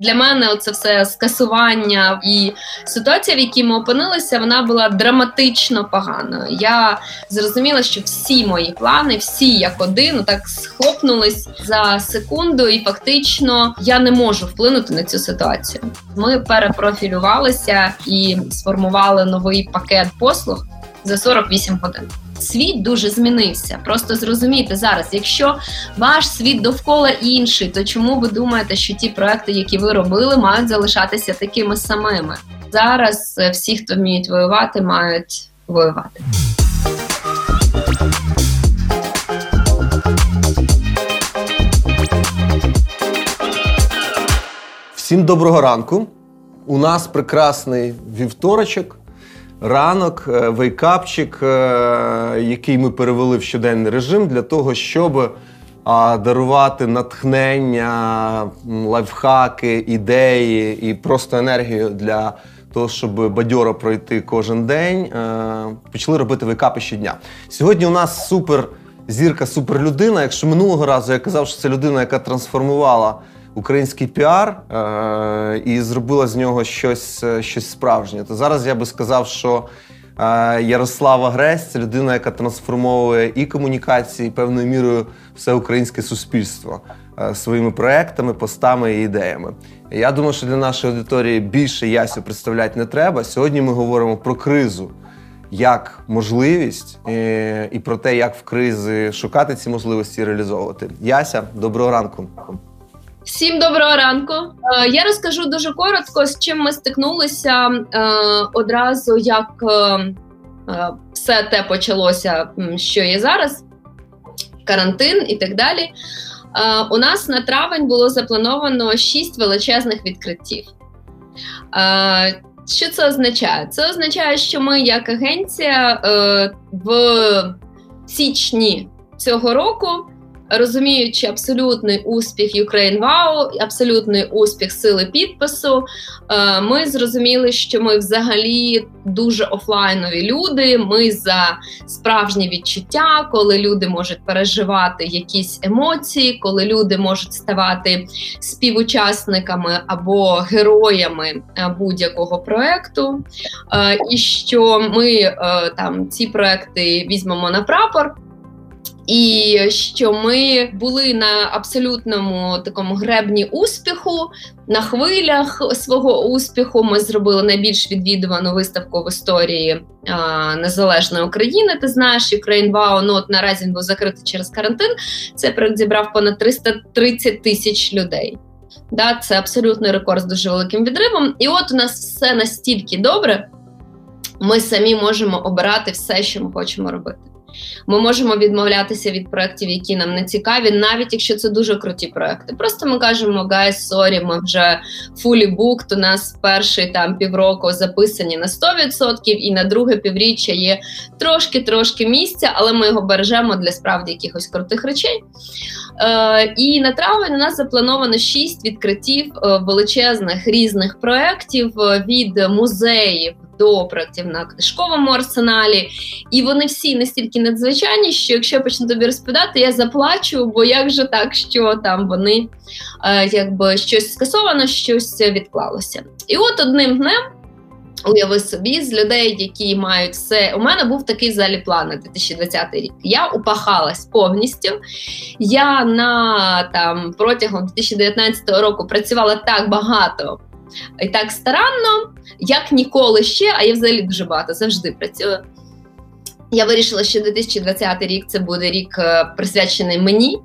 Для мене це все скасування і ситуація, в якій ми опинилися, вона була драматично поганою. Я зрозуміла, що всі мої плани, всі як один, так схлопнулись за секунду, і фактично я не можу вплинути на цю ситуацію. Ми перепрофілювалися і сформували новий пакет послуг за 48 годин світ дуже змінився. Просто зрозумійте зараз, якщо ваш світ довкола інший, то чому ви думаєте, що ті проекти, які ви робили, мають залишатися такими самими? Зараз е, всі, хто вміють воювати, мають воювати. Всім доброго ранку. У нас прекрасний вівторочок ранок, е, вейкапчик, е, який ми перевели в щоденний режим для того, щоб дарувати натхнення, лайфхаки, ідеї і просто енергію для того, щоб бадьоро пройти кожен день. Е, почали робити wake up и щодня. Сьогодні у нас супер зірка, суперлюдина. Якщо минулого разу я казав, що це людина, яка трансформувала український піар е- і зробила з нього щось е, щось справжнє. То зараз я би сказав, що е- Ярослава Грець це людина, яка трансформовує і комунікації, і певною мірою все українське суспільство е- своїми проектами, постами і ідеями. Я думаю, що для нашої аудиторії більше ясю представляти не треба. Сьогодні ми говоримо про кризу. Як можливість е, і про те, як в кризи шукати ці можливості і реалізовувати. Яся, доброго ранку. Всім доброго ранку. Е, я розкажу дуже коротко, з чим ми стикнулися е, одразу, як е, все те почалося, що є зараз, карантин і так далі. У нас на травень було заплановано шість величезних відкриттів. Що це означає? Це означає, що ми, як агенція, в січні цього року розуміючи абсолютний успіх Ukraine Wow, абсолютний успіх сили підпису, е, ми зрозуміли, що ми взагалі дуже офлайнові люди. Ми за справжні відчуття, коли люди можуть переживати якісь емоції, коли люди можуть ставати співучасниками або героями е, будь-якого проекту, е, і що ми там ці проекти візьмемо на прапор. І що ми були на абсолютному такому гребні успіху, на хвилях свого успіху. Ми зробили найбільш відвідувану виставку в історії а, незалежної України. Ти знаєш, Ukraine Wow, ну от наразі він був закритий через карантин. Цей проект зібрав понад 330 тисяч людей. Да, Це абсолютний рекорд з дуже великим відривом. І от у нас все настільки добре, ми самі можемо обирати все, що ми хочемо робити. Ми можемо відмовлятися від проєктів, які нам не цікаві, навіть якщо це дуже круті проекти. Просто ми кажемо, guys, sorry, ми вже fully booked, У нас перший там півроку записані на 100%, і на друге півріччя є трошки-трошки місця, але ми його бережемо для справді якихось крутих речей. Е, І на травень у нас заплановано шість відкриттів е, величезних різних проєктів е, від музеїв до проєктів на книжковому арсеналі, і вони всі настільки надзвичайні, що якщо я почну тобі розповідати, я заплачу, бо як же так, що там вони е, якби щось скасовано, щось відклалося. І от одним днем. Уяви собі з людей, які мають все. У мене був такий взагалі план на 2020 рік. Я упахалась повністю. Я на там протягом 2019 року працювала так багато і так старанно, як ніколи ще, а я взагалі дуже багато завжди працюю. Я вирішила, що 2020 рік це буде рік е, присвячений мені.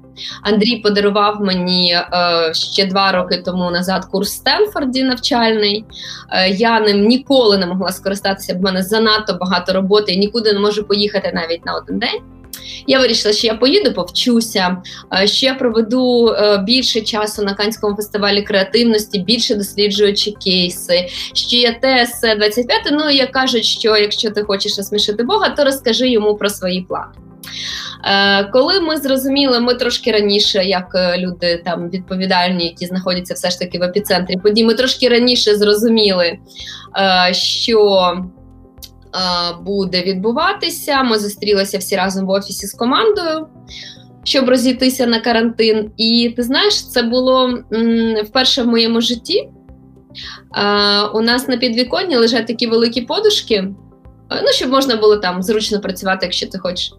Андрій подарував мені е, ще два роки тому назад курс Стенфорді навчальний. Е, я ним ніколи не могла скористатися, бо в мене занадто багато роботи і нікуди не можу поїхати навіть на один день. Я вирішила, що я поїду, повчуся, е, що я проведу е, більше часу на Канському фестивалі креативності, більше досліджуючи кейси. Що я ТС 25 Ну як кажуть, що якщо ти хочеш розсмішити Бога, то розкажи йому про свої плани. Е, коли ми зрозуміли, ми трошки раніше, як люди там відповідальні, які знаходяться все ж таки в епіцентрі подій, ми трошки раніше зрозуміли, що буде відбуватися. Ми зустрілися всі разом в офісі з командою. щоб розійтися на карантин. І ти знаєш, це було вперше в моєму житті. У нас на підвіконні лежать такі великі подушки, ну, щоб можна було там зручно працювати, якщо ти хочеш.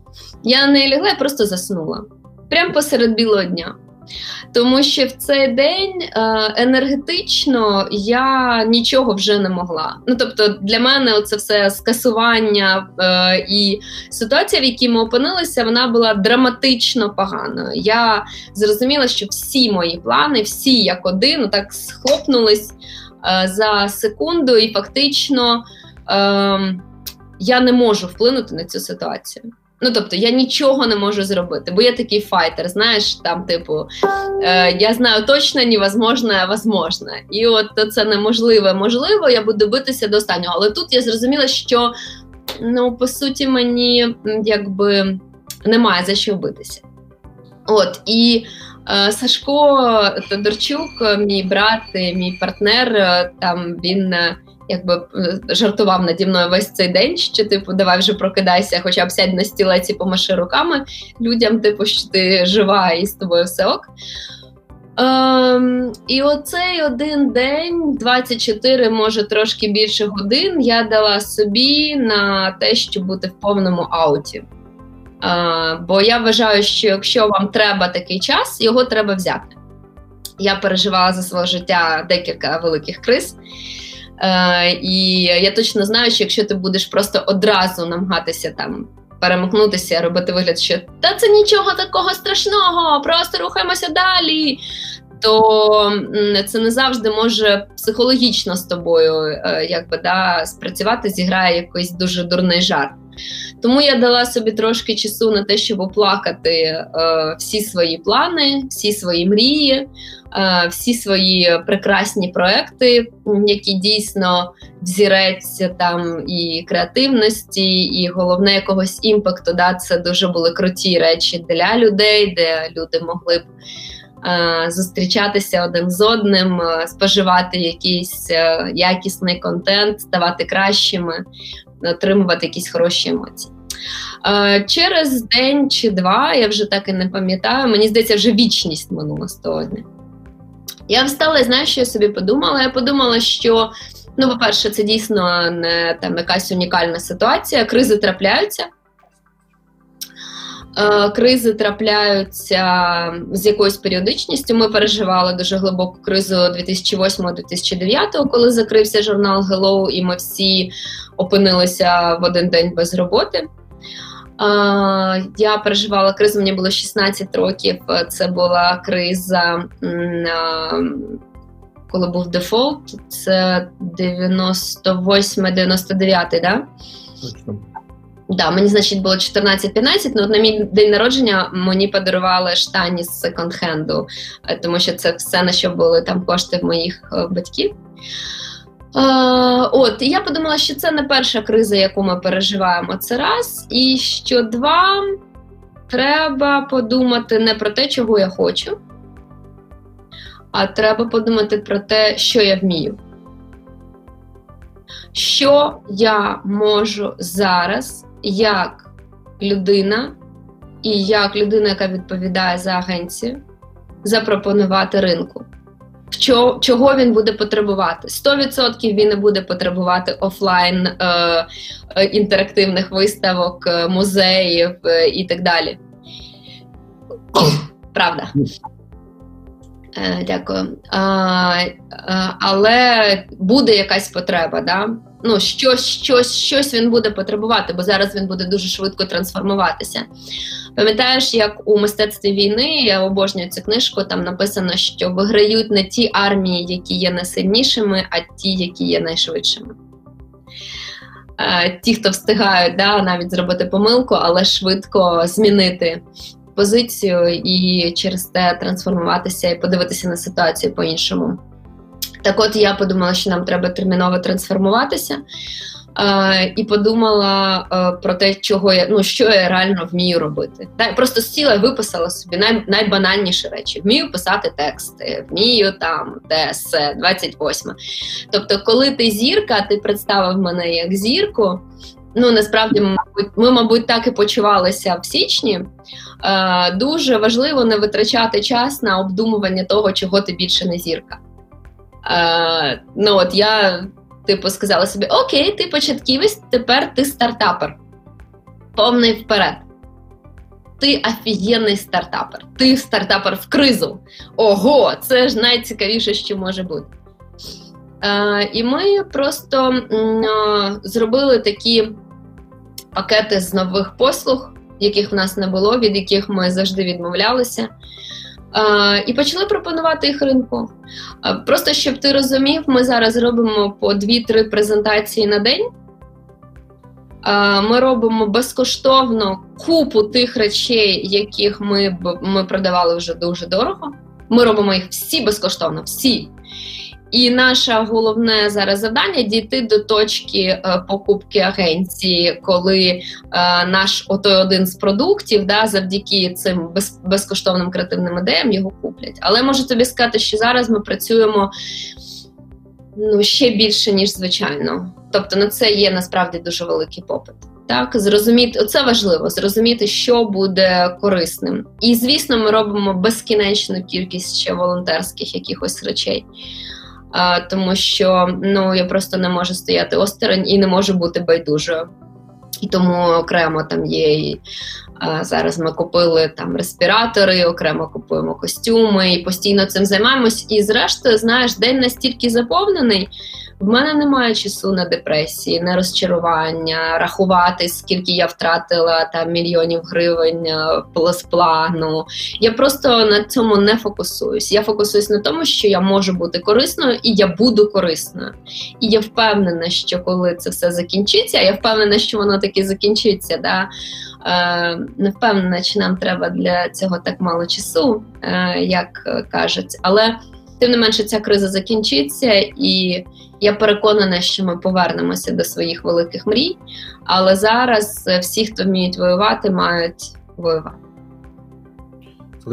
Я неї лягла і просто заснула. Прямо посеред білого дня. Тому що в цей день е, енергетично я нічого вже не могла. Ну тобто, для мене це все скасування е, і ситуація, в якій ми опинилися, вона була драматично поганою. Я зрозуміла, що всі мої плани, всі як один, так схлопнулись е, за секунду, і фактично е, я не можу вплинути на цю ситуацію. Ну, тобто, я нічого не можу зробити, бо я такий файтер, знаєш, там, типу, е, я знаю точно невозможно, возможно. І от це неможливе, можливо, я буду битися до останнього. Але тут я зрозуміла, що ну, по суті, мені якби немає за що битися. От, і е, Сашко Тодорчук, мій брат, мій партнер, е, там він. Якби е, жартував наді мною весь цей день, що типу, давай вже прокидайся, хоча б сядь на стілець і помаши руками людям, типу, що ти жива і з тобою все ок. Ем, І оцей один день, 24, може трошки більше годин, я дала собі на те, щоб бути в повному ауті. Е, Бо я вважаю, що якщо вам треба такий час, його треба взяти. Я переживала за своє життя декілька великих криз. Е, І я точно знаю, що якщо ти будеш просто одразу намагатися там перемкнутися, робити вигляд, що та це нічого такого страшного, просто рухаємося далі. То це не завжди може психологічно з тобою е, якби да, спрацювати, зіграє якийсь дуже дурний жарт. Тому я дала собі трошки часу на те, щоб оплакати е, всі свої плани, всі свої мрії, е, всі свої прекрасні проекти, які дійсно взіреться там і креативності, і головне якогось імпакту. Да, Це дуже були круті речі для людей, де люди могли б. Е, зустрічатися один з одним, е, споживати якийсь е, якісний контент, ставати кращими, отримувати якісь хороші емоції. Через день чи два, я вже так і не пам'ятаю, мені здається, вже вічність минула з того дня. Я встала і знаєш, що я собі подумала? Я подумала, що, ну, по-перше, це дійсно не там якась унікальна ситуація, кризи трапляються. Е, кризи трапляються з якоюсь періодичністю. Ми переживали дуже глибоку кризу 2008-2009, коли закрився журнал Hello, і ми всі опинилися в один день без роботи. Е, я переживала кризу, мені було 16 років. Це була криза, коли був дефолт, це 98-99, да? Точно. Да, мені, значить, було 14-15, ну, на мій день народження мені подарували штані з секонд-хенду, е, тому що це все, на що були там кошти моїх е, батьків. Uh, от, і я подумала, що це не перша криза, яку ми переживаємо. Це раз. І що два, треба подумати не про те, чого я хочу, а треба подумати про те, що я вмію. Що я можу зараз як людина і як людина, яка відповідає за агенцію, запропонувати ринку. Чого він буде потребувати? 100% він не буде потребувати офлайн е, е, інтерактивних виставок, е, музеїв е, і так далі. Правда. Е, Дякую. А, Але буде якась потреба. Да? ну, щось щось, щось він буде потребувати, бо зараз він буде дуже швидко трансформуватися. Пам'ятаєш, як у мистецтві війни я обожнюю цю книжку, там написано, що виграють не ті армії, які є найсильнішими, а ті, які є найшвидшими. Ті, хто встигають да, навіть зробити помилку, але швидко змінити позицію і через те трансформуватися і подивитися на ситуацію по-іншому. Так от я подумала, що нам треба терміново трансформуватися. Uh, і подумала uh, про те, чого я ну що я реально вмію робити. Та просто сіла і виписала собі най, найбанальніші речі. Вмію писати тексти, вмію там ТС 28. Тобто, коли ти зірка, ти представив мене як зірку, ну насправді, мабуть, ми, мабуть, так і почувалися в січні. Е, Дуже важливо не витрачати час на обдумування того, чого ти більше не зірка. Е, Ну от я, типу, сказала собі: Окей, ти початківець, тепер ти стартапер. Повний вперед. Ти офігенний стартапер. Ти стартапер в кризу. Ого, це ж найцікавіше, що може бути. Е, І ми просто е, зробили такі пакети з нових послуг, яких в нас не було, від яких ми завжди відмовлялися. І почали пропонувати їх ринку. Просто щоб ти розумів, ми зараз робимо по 2-3 презентації на день. Ми робимо безкоштовно купу тих речей, яких ми ми продавали вже дуже дорого. Ми робимо їх всі безкоштовно, всі. І наше головне зараз завдання дійти до точки е, покупки агенції, коли е, наш отой один з продуктів, да, завдяки цим без, безкоштовним креативним ідеям його куплять. Але можу тобі сказати, що зараз ми працюємо ну, ще більше, ніж звичайно. Тобто на це є насправді дуже великий попит. Так, зрозуміти це важливо, зрозуміти, що буде корисним. І звісно, ми робимо безкінечну кількість ще волонтерських якихось речей а, тому що ну я просто не можу стояти осторонь і не можу бути байдужою. І тому окремо там є і а, зараз. Ми купили там респіратори, окремо купуємо костюми і постійно цим займаємось. І, зрештою, знаєш, день настільки заповнений. В мене немає часу на депресії, на розчарування, рахувати, скільки я втратила там мільйонів гривень е, з плану. Я просто на цьому не фокусуюсь. Я фокусуюсь на тому, що я можу бути корисною і я буду корисною. І я впевнена, що коли це все закінчиться, я впевнена, що воно таки закінчиться. Да? Е, Не впевнена, чи нам треба для цього так мало часу, е, як кажуть. Але тим не менше ця криза закінчиться, і я переконана, що ми повернемося до своїх великих мрій. Але зараз е, всі, хто вміють воювати, мають воювати.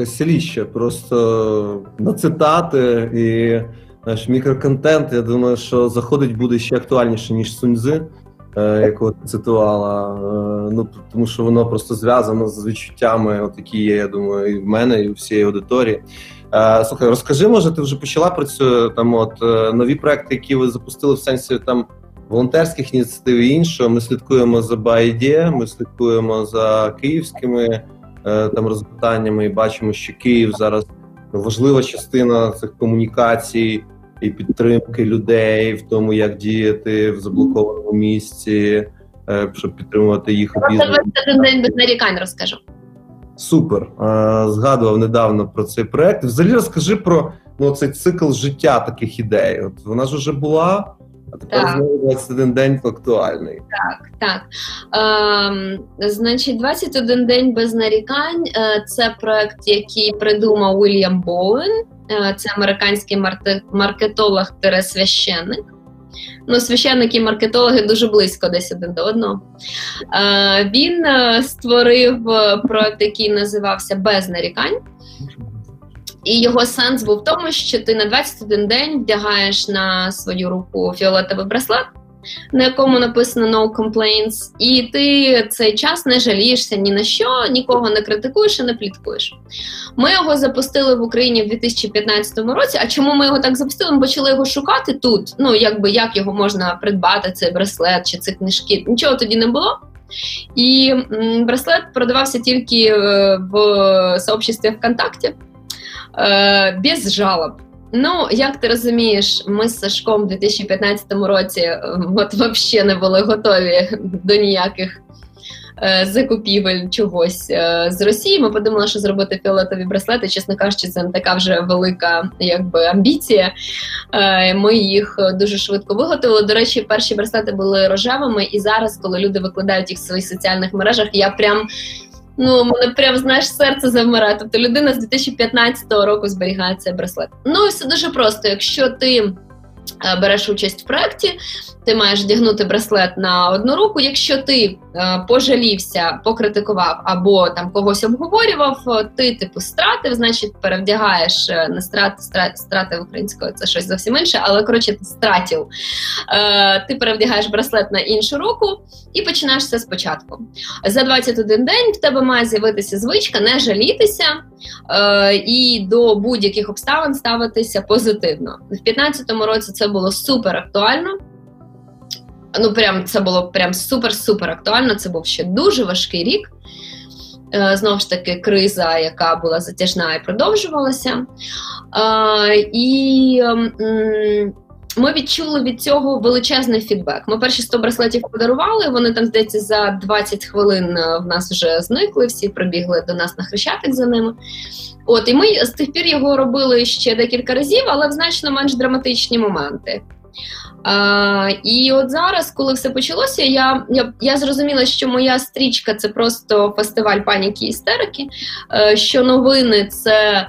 Селіще, просто на цитати і наш мікроконтент. Я думаю, що заходить буде ще актуальніше, ніж Суньзи, е, якого ти цитувала. Е, ну тому що воно просто зв'язано з відчуттями, от які є, я думаю, і в мене, і у всієї аудиторії. Е, слухай, розкажи, може, ти вже почала про цю там от е, нові проекти, які ви запустили в сенсі там волонтерських ініціатив і іншого. Ми слідкуємо за БАЙДЄ, ми слідкуємо за київськими е, там розпитаннями і бачимо, що Київ зараз важлива частина цих комунікацій і підтримки людей в тому, як діяти в заблокованому місці, щоб підтримувати їх у бізнесі. один день без нарікань розкажу. Супер. Згадував недавно про цей проект. Взагалі розкажи про ну, цей цикл життя таких ідей. От Вона ж вже була, а тепер так. знову 21 день актуальний. Так, так. Ем, Значить, 21 день без нарікань. Е, це проект, який придумав Уільям Боуен. Е, це американський маркетолог священник Ну, священники і маркетологи дуже близько десь один до одного. Е, Він е, створив е, проект, який називався Без нарікань. І його сенс був в тому, що ти на 21 день вдягаєш на свою руку фіолетовий браслет, на якому написано «No complaints», і ти цей час не жалієшся ні на що, нікого не критикуєш і не пліткуєш. Ми його запустили в Україні в 2015 році. А чому ми його так запустили? Ми почали його шукати тут. Ну якби як його можна придбати, цей браслет чи ці книжки? Нічого тоді не було. І браслет продавався тільки е, в сообществі ВКонтакті е, без жалоб. Ну, як ти розумієш, ми з Сашком у 2015 році е, от взагалі не були готові до ніяких е, закупівель чогось е, з Росії. Ми подумали, що зробити фіолетові браслети, чесно кажучи, це не така вже велика якби амбіція. Е, ми їх дуже швидко виготовили. До речі, перші браслети були рожевими, і зараз, коли люди викладають їх в своїх соціальних мережах, я прям Ну, мене прям знаєш, серце завмирає. Тобто людина з 2015 року зберігає цей браслет. Ну все дуже просто. Якщо ти Е, береш участь в проєкті, ти маєш вдягнути браслет на одну руку. Якщо ти е, пожалівся, покритикував або там когось обговорював, е, ти типу стратив, значить перевдягаєш не страт, страт, стратив українською, це щось зовсім інше, але коротше стратів. Е, Ти перевдягаєш браслет на іншу руку і починаєш все спочатку. За 21 день в тебе має з'явитися звичка, не жалітися е, і до будь-яких обставин ставитися позитивно. В 2015 році це було супер актуально. Ну, прям це було прям супер-супер актуально. Це був ще дуже важкий рік. Е, знову ж таки, криза, яка була затяжна і продовжувалася. Е, і ми відчули від цього величезний фідбек. Ми перші 100 браслетів подарували. Вони там здається за 20 хвилин е, в нас вже зникли. Всі прибігли до нас на хрещатик за ними. От і ми з тих пір його робили ще декілька разів, але в значно менш драматичні моменти. І от зараз, коли все почалося, я я, я зрозуміла, що моя стрічка це просто фестиваль паніки і істерики, е, що новини це.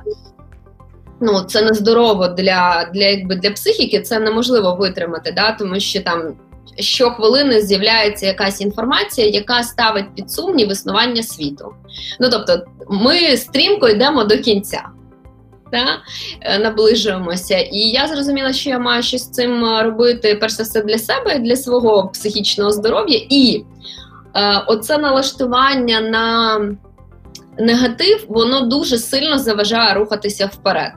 Ну, це нездорово для для, якби, для психіки, це неможливо витримати, да, тому що там щохвилини з'являється якась інформація, яка ставить під сумнів існування світу. Ну тобто, ми стрімко йдемо до кінця. Та, е, наближуємося, і я зрозуміла, що я маю щось з цим е, робити перш за все для себе, для свого психічного здоров'я, і е, оце налаштування на негатив, воно дуже сильно заважає рухатися вперед.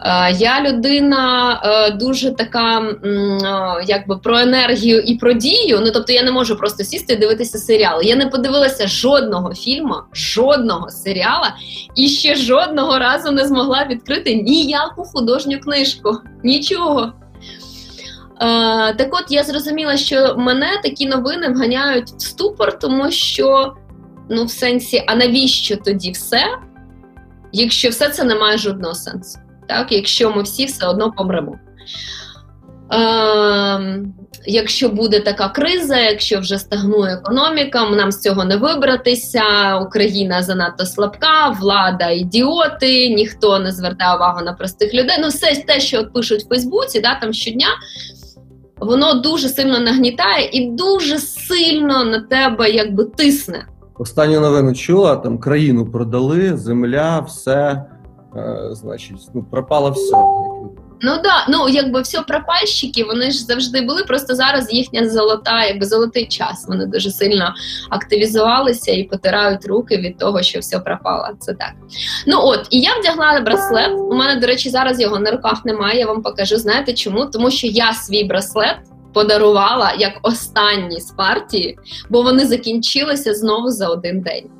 Е, я людина е, дуже така, е, якби про енергію і про дію. Ну тобто я не можу просто сісти і дивитися серіали. Я не подивилася жодного фільму, жодного серіала і ще жодного разу не змогла відкрити ніяку художню книжку. Нічого. Так от я зрозуміла, що мене такі новини вганяють в ступор, тому що, ну, в сенсі, а навіщо тоді все, якщо все це не має жодного сенсу? Так, якщо ми всі все одно помремо. Е, Якщо буде така криза, якщо вже стагнує економіка, нам з цього не вибратися. Україна занадто слабка, влада ідіоти, ніхто не звертає увагу на простих людей. Ну, все те, що пишуть в Фейсбуці, да, там щодня, воно дуже сильно нагнітає і дуже сильно на тебе якби тисне. Останню новину чула, там країну продали, земля, все. Е, значить, ну пропало все. Ну да, ну якби все пропальщики, вони ж завжди були. Просто зараз їхня золота, якби золотий час. Вони дуже сильно активізувалися і потирають руки від того, що все пропало. Це так. Ну от і я вдягла браслет. У мене, до речі, зараз його на руках немає. Я вам покажу. Знаєте чому? Тому що я свій браслет подарувала як останній з партії, бо вони закінчилися знову за один день.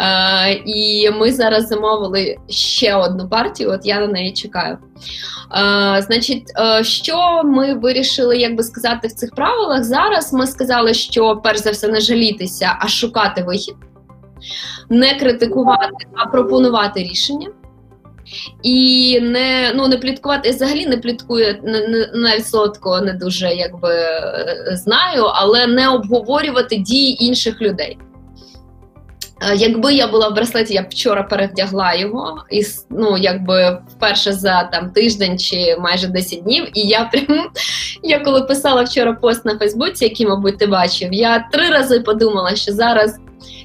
Е, І ми зараз замовили ще одну партію. От я на неї чекаю. Е, Значить, е, що ми вирішили, як би сказати, в цих правилах зараз? Ми сказали, що перш за все не жалітися, а шукати вихід, не критикувати, а пропонувати рішення. І не ну не пліткувати, взагалі не пліткую навіть солодко не дуже якби е, знаю, але не обговорювати дії інших людей. Е, якби я була в браслеті, я б вчора перевдягла його, і ну якби вперше за там тиждень чи майже 10 днів. І я прям я коли писала вчора пост на Фейсбуці, який, мабуть, ти бачив, я три рази подумала, що зараз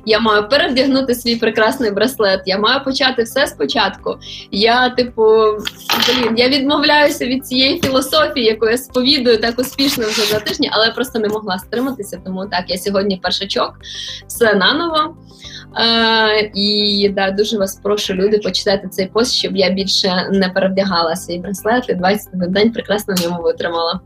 я маю перевдягнути свій прекрасний браслет. Я маю почати все спочатку. Я, типу, блін, я відмовляюся від цієї філософії, яку я сповідую так успішно вже за тижні, але просто не могла стриматися. Тому так, я сьогодні першачок, все наново. Е, І да, дуже вас прошу, люди, почитати цей пост, щоб я більше не перевдягала свій браслет і 21 день прекрасно в ньому витримала.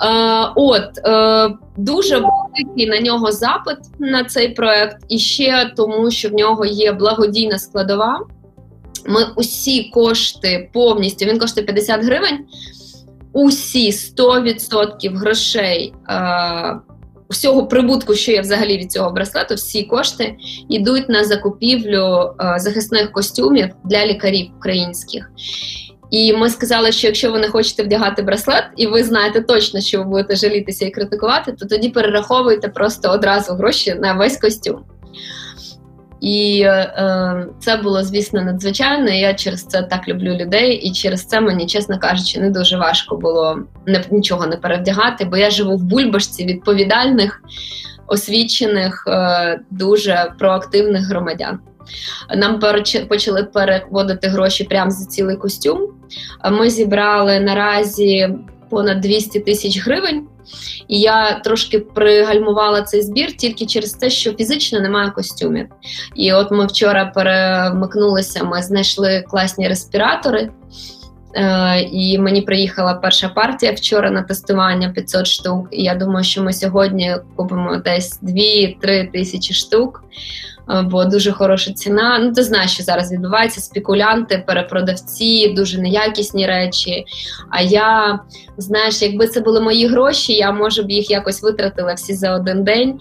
Е, От е, дуже великий на нього запит на цей проект, і ще тому, що в нього є благодійна складова. Ми усі кошти повністю він коштує 50 гривень. Усі 100% грошей е, всього прибутку, що є взагалі від цього браслету, всі кошти йдуть на закупівлю захисних костюмів для лікарів українських. І ми сказали, що якщо ви не хочете вдягати браслет, і ви знаєте точно, що ви будете жалітися і критикувати, то тоді перераховуйте просто одразу гроші на весь костюм. І е, це було, звісно, надзвичайно. Я через це так люблю людей, і через це мені, чесно кажучи, не дуже важко було не, нічого не перевдягати, бо я живу в бульбашці відповідальних, освічених, е, дуже проактивних громадян. Нам почали переводити гроші прямо за цілий костюм. Ми зібрали наразі понад 200 тисяч гривень. І я трошки пригальмувала цей збір тільки через те, що фізично немає костюмів. І от ми вчора перемикнулися, ми знайшли класні респіратори. Е, і мені приїхала перша партія вчора на тестування 500 штук. І я думаю, що ми сьогодні купимо десь 2-3 тисячі штук. Е, бо дуже хороша ціна. Ну, ти знаєш, що зараз відбувається спекулянти, перепродавці, дуже неякісні речі. А я знаєш, якби це були мої гроші, я може б їх якось витратила всі за один день.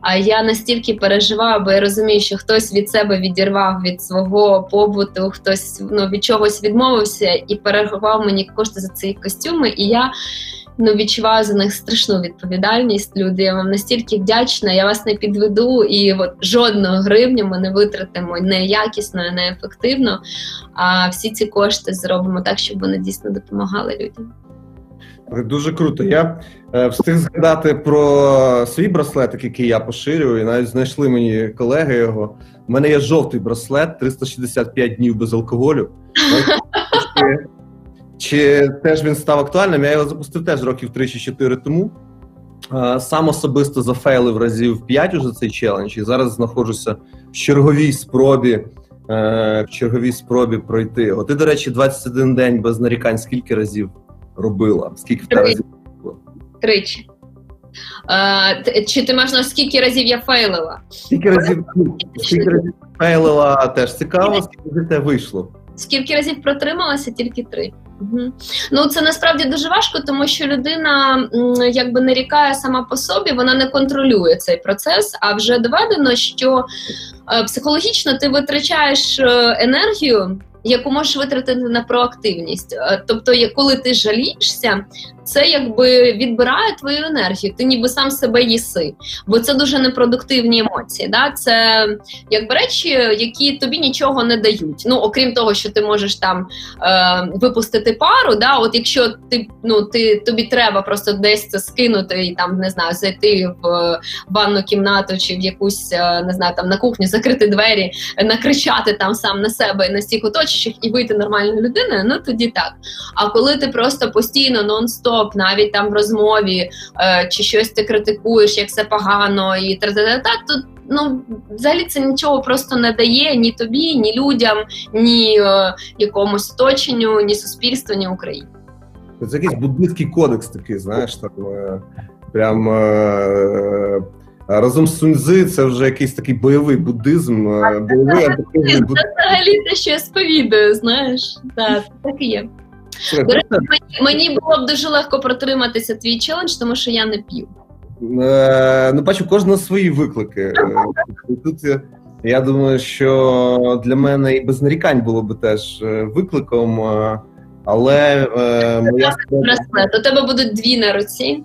А я настільки переживаю, бо я розумію, що хтось від себе відірвав від свого побуту, хтось ну, від чогось відмовився і перерахував мені кошти за ці костюми. І я ну, відчуваю за них страшну відповідальність. Люди, я вам настільки вдячна, я вас не підведу, і от жодного гривню ми не витратимо неякісно, неефективно. А всі ці кошти зробимо так, щоб вони дійсно допомагали людям. Дуже круто. Я е, встиг згадати про свій браслет, який я поширюю, і навіть знайшли мені колеги його. У мене є жовтий браслет, 365 днів без алкоголю. Чи теж він став актуальним? Я його запустив теж років 3 чи 4 тому. Сам особисто зафейлив разів 5 уже цей челендж, і зараз знаходжуся в черговій спробі е, в черговій спробі пройти. От ти, до речі, 21 день без нарікань скільки разів робила? Скільки в те разів? Тричі. А, Чи ти маєш на скільки разів я фейлила? Скільки разів скільки разів фейлила теж цікаво, скільки разів тебе вийшло? Скільки разів протрималася? Тільки три. Угу. Ну це насправді дуже важко, тому що людина якби нарікає сама по собі, вона не контролює цей процес. А вже доведено, що е, психологічно ти витрачаєш е, енергію яку можеш витратити на проактивність. Е, тобто, коли ти жалієшся, це якби відбирає твою енергію. Ти ніби сам себе їси, бо це дуже непродуктивні емоції. Да? Це якби речі, які тобі нічого не дають. Ну окрім того, що ти можеш там е, випустити пару. Да? От якщо ти ну ти тобі треба просто десь це скинути і там не знаю, зайти в ванну кімнату чи в якусь е, не знаю, там на кухню, закрити двері, накричати там сам на себе і на всіх оточуючих і вийти нормальною людиною, ну тоді так. А коли ти просто постійно нон-стоп стоп, навіть там в розмові, е, чи щось ти критикуєш, як все погано, і та-та-та, то ну взагалі це нічого просто не дає ні тобі, ні людям, ні е, якомусь оточенню, ні суспільству, ні Україні. Це якийсь буддистський кодекс такий, знаєш, там е, прям. Е, Разом з Суньзи це вже якийсь такий бойовий буддизм. Бойовий Це взагалі те, що я сповідаю, знаєш, так, так і є. До речі, мені було б дуже легко протриматися твій челендж, тому що я не п'ю. Е, ну, бачу, кожна свої виклики. Е, тут я думаю, що для мене і без нарікань було б теж е, викликом, але моя браслет. У тебе будуть дві на руці,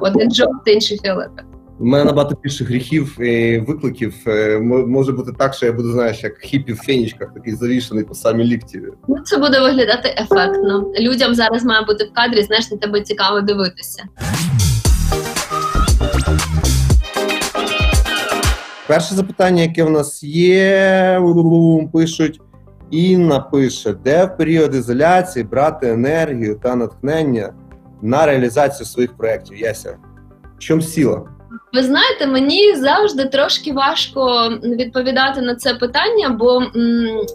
один жовтий, інший фіолетовий. У мене набагато більше гріхів і викликів. Е, може бути так, що я буду, знаєш, як хіпі в фенічках, такий завішений по самі лікті. Ну, Це буде виглядати ефектно. Людям зараз має бути в кадрі, знаєш, на тебе цікаво дивитися. Перше запитання, яке в нас є, пишуть. Інна пише, де в період ізоляції брати енергію та натхнення на реалізацію своїх проєктів. Яся, в чому сіла? Ви знаєте, мені завжди трошки важко відповідати на це питання, бо м,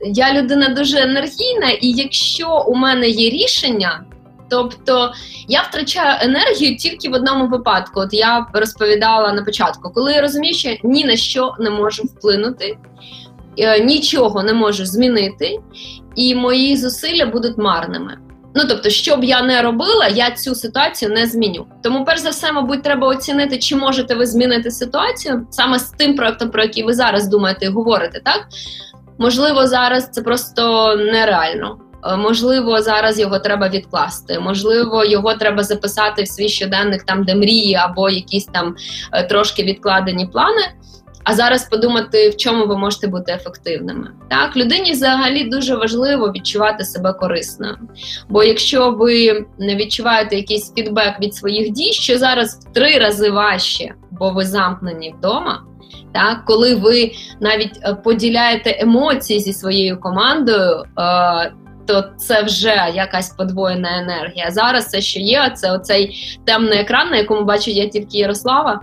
я людина дуже енергійна, і якщо у мене є рішення, тобто я втрачаю енергію тільки в одному випадку. От я розповідала на початку, коли я розумію, що ні на що не можу вплинути, е, нічого не можу змінити, і мої зусилля будуть марними. Ну тобто, що б я не робила, я цю ситуацію не зміню. Тому, перш за все, мабуть, треба оцінити, чи можете ви змінити ситуацію саме з тим проектом, про який ви зараз думаєте і говорите, так можливо, зараз це просто нереально. Е, можливо, зараз його треба відкласти. Можливо, його треба записати в свій щоденник, там де мрії, або якісь там е, трошки відкладені плани. А зараз подумати, в чому ви можете бути ефективними. Так, людині взагалі дуже важливо відчувати себе корисною. Бо якщо ви не відчуваєте якийсь фідбек від своїх дій, що зараз в три рази важче, бо ви замкнені вдома. Так, коли ви навіть е, поділяєте емоції зі своєю командою, е, то це вже якась подвоєна енергія. Зараз все, що є, це оцей темний екран, на якому бачу я тільки Ярослава,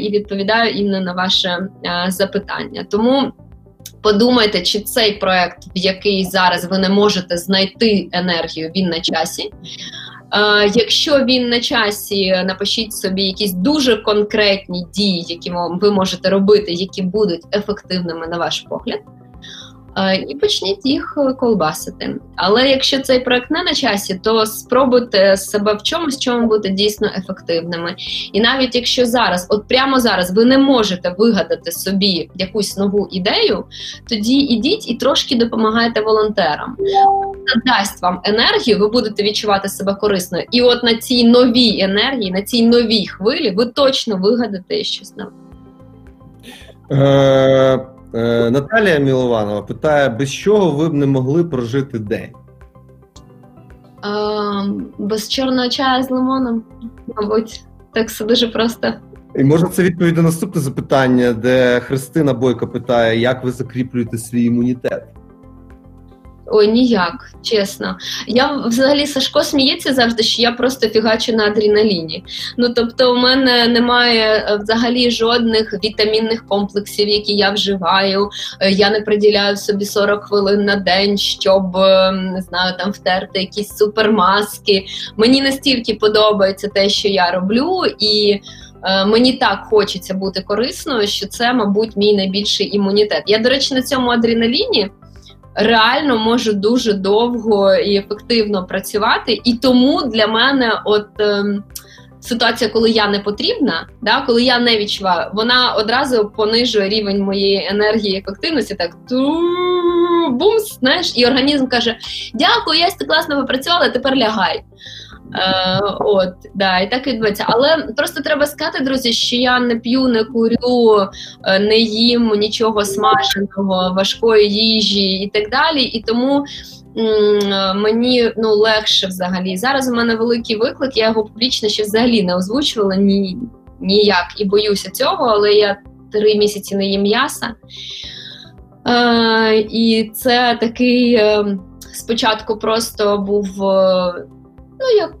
і відповідаю іменно на ваше е, запитання. Тому подумайте, чи цей проект, в який зараз ви не можете знайти енергію, він на часі. Е, якщо він на часі, напишіть собі якісь дуже конкретні дії, які ви можете робити, які будуть ефективними на ваш погляд. Е, і почніть їх е, колбасити. Але якщо цей проект не на часі, то спробуйте себе в чомусь, чому бути дійсно ефективними. І навіть якщо зараз, от прямо зараз, ви не можете вигадати собі якусь нову ідею, тоді ідіть і трошки допомагайте волонтерам. Це дасть вам енергію, ви будете відчувати себе корисною. І от на цій новій енергії, на цій новій хвилі, ви точно вигадаєте щось нове. Е, Наталія Мілованова питає, без чого ви б не могли прожити день? Е, без чорного чаю з лимоном, мабуть, так все дуже просто. І може це відповідь на наступне запитання, де Христина Бойко питає, як ви закріплюєте свій імунітет? Ой, ніяк, чесно. Я взагалі Сашко сміється завжди, що я просто фігачу на адреналіні. Ну тобто, у мене немає е, взагалі жодних вітамінних комплексів, які я вживаю. Е, я не приділяю собі 40 хвилин на день, щоб е, не знаю, там втерти якісь супермаски. Мені настільки подобається те, що я роблю, і. Мені так хочеться бути корисною, що це, мабуть, мій найбільший імунітет. Я, до речі, на цьому адреналіні реально можу дуже довго і ефективно працювати. І тому для мене, от е, ситуація, коли я не потрібна, да, коли я не відчуваю, вона одразу понижує рівень моєї енергії ефективності. Так бумс, знаєш, і організм каже: Дякую, я класно попрацювала, тепер лягай. Е, От, да, і так відбувається. Але просто треба сказати, друзі, що я не п'ю, не курю, е, не їм нічого смаженого, важкої їжі і так далі. І тому м- мені ну, легше взагалі. Зараз у мене великий виклик, я його публічно ще взагалі не озвучувала ні, ніяк і боюся цього, але я три місяці не їм м'яса. Е, І це такий. Е, Спочатку просто був е, Ну, як,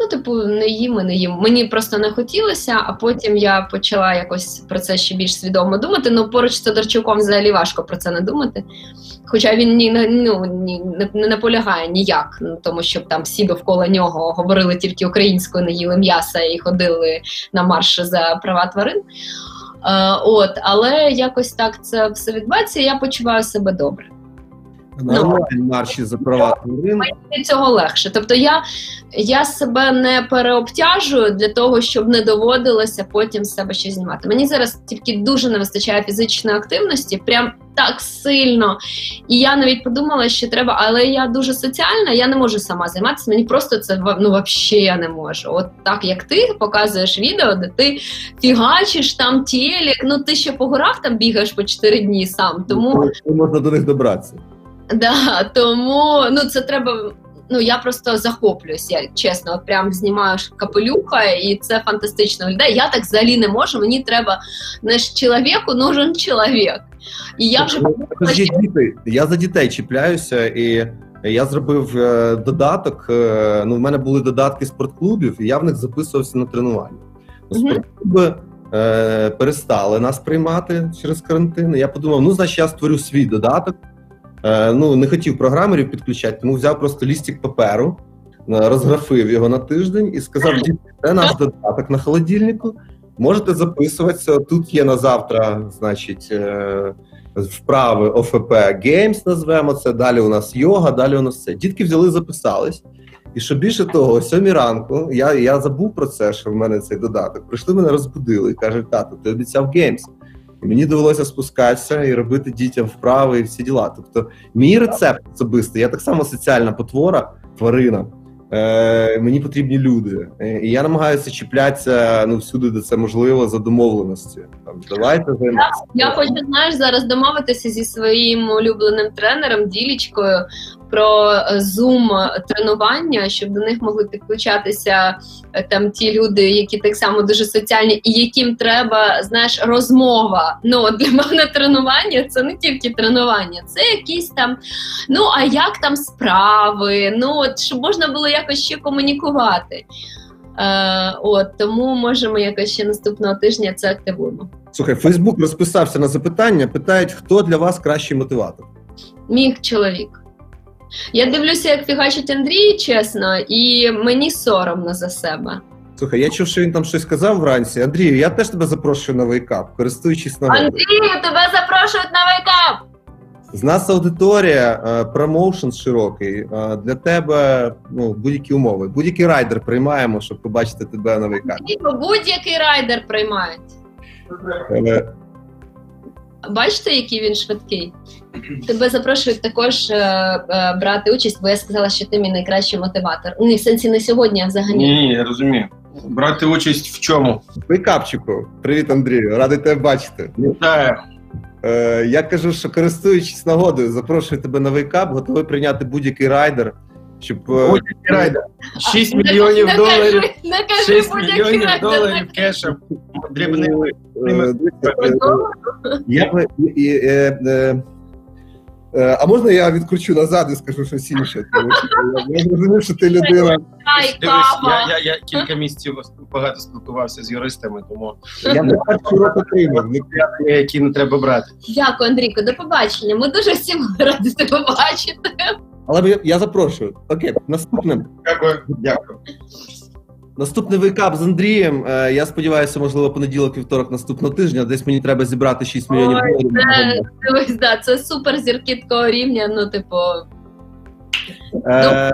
ну, типу, не їм і не їм. Мені просто не хотілося, а потім я почала якось про це ще більш свідомо думати. Ну, поруч з Тодорчуком взагалі важко про це не думати. Хоча він ні, ну, ні, не, наполягає ніяк, ну, тому що там всі довкола нього говорили тільки українською, не їли м'яса і ходили на марш за права тварин. Е, от, Але якось так це все відбувається, і я почуваю себе добре. Нормальні ну, марші за права тварин. Мені цього легше. Тобто я я себе не переобтяжую для того, щоб не доводилося потім з себе щось знімати. Мені зараз тільки дуже не вистачає фізичної активності, прям так сильно. І я навіть подумала, що треба, але я дуже соціальна, я не можу сама займатися. Мені просто це ну взагалі я не можу. От так як ти показуєш відео, де ти фігачиш там телек, ну ти ще по горах там бігаєш по 4 дні сам. Тому можна до них добратися. Да, Тому ну це треба. Ну я просто захоплююся, чесно, от прям знімаю капелюха, і це фантастично виглядає. Я так взагалі не можу. Мені треба не ж чоловіку, нужен чоловік. І я вже Подожди, діти. Я за дітей чіпляюся, і я зробив е, додаток. Е, ну, в мене були додатки спортклубів, і я в них записувався на тренування. Спортклуби е, перестали нас приймати через карантин. Я подумав, ну значить я створю свій додаток. Е, ну не хотів програмерів підключати, тому взяв просто лістик паперу, е, розграфив його на тиждень і сказав: це наш додаток на холодильнику. Можете записуватися. Тут є на завтра, значить, е, вправи ОФП Games, назвемо це. Далі у нас йога, далі у нас це. Дітки взяли, записались. І що більше того, о сьомій ранку я я забув про це, що в мене цей додаток. Прийшли мене розбудили і кажуть, тато, ти обіцяв геймс. Мені довелося спускатися і робити дітям вправи і всі діла. Тобто, мій рецепт особистий, я так само соціальна потвора, тварина. Е, Мені потрібні люди. Е, і я намагаюся чіплятися ну, всюди, де це можливо, за домовленості. Там, Давайте займатися. Я хочу знаєш зараз домовитися зі своїм улюбленим тренером, ділічкою про зум тренування, щоб до них могли підключатися е, там ті люди, які так само дуже соціальні, і яким треба знаєш розмова. Ну для мене тренування це не тільки тренування, це якісь там. Ну а як там справи? Ну от щоб можна було якось ще комунікувати. Е, От тому можемо якось ще наступного тижня це активуємо. Слухай, Фейсбук розписався на запитання. Питають, хто для вас кращий мотиватор? Мій чоловік. Я дивлюся, як фігачить Андрій, чесно, і мені соромно за себе. Слухай, я чув, що він там щось казав вранці. Андрію, я теж тебе запрошую на wake up, користуючись нагодою. Андрію, тебе запрошують на wake up! З нас аудиторія, е, promotion широкий. Е, Для тебе ну, будь-які умови. Будь-який райдер приймаємо, щоб побачити тебе на wake up і. Будь-який райдер приймають. Бачите, який він швидкий? Тебе запрошують також е, е, брати участь, бо я сказала, що ти мій найкращий мотиватор. Ну, і в сенсі не сьогодні, а взагалі. Ні, ні, я розумію. Брати участь в чому? Wake up чику, привіт, Андрію, радий тебе бачити. Вітаю. Е, Я кажу, що користуючись нагодою, запрошую тебе на wake up, готовий прийняти будь-який райдер, щоб будь-який райдер. 6 мільйонів не доларів. Кажи, не кажи 6 мільйонів доларів кеша. Дрібний. Е, е, Я би- е, е, е, А можна я відкручу назад і скажу щось інше? Я зрозумів, що ти людина. Дивись, я, я, я кілька місяців багато спілкувався з юристами, тому Я не отримав. Ну, які не треба брати. Дякую, Андрійко, до побачення. Ми дуже всі раді тебе бачити. Але я- я запрошую. Окей, наступним. Дякую, дякую. Наступний вейкап з Андрієм. Е, Я сподіваюся, можливо, понеділок, вівторок наступного тижня. Десь мені треба зібрати 6 мільйонів Ой, доларів. це- Дивись, да, це супер зірки такого рівня. Ну, типу, Е,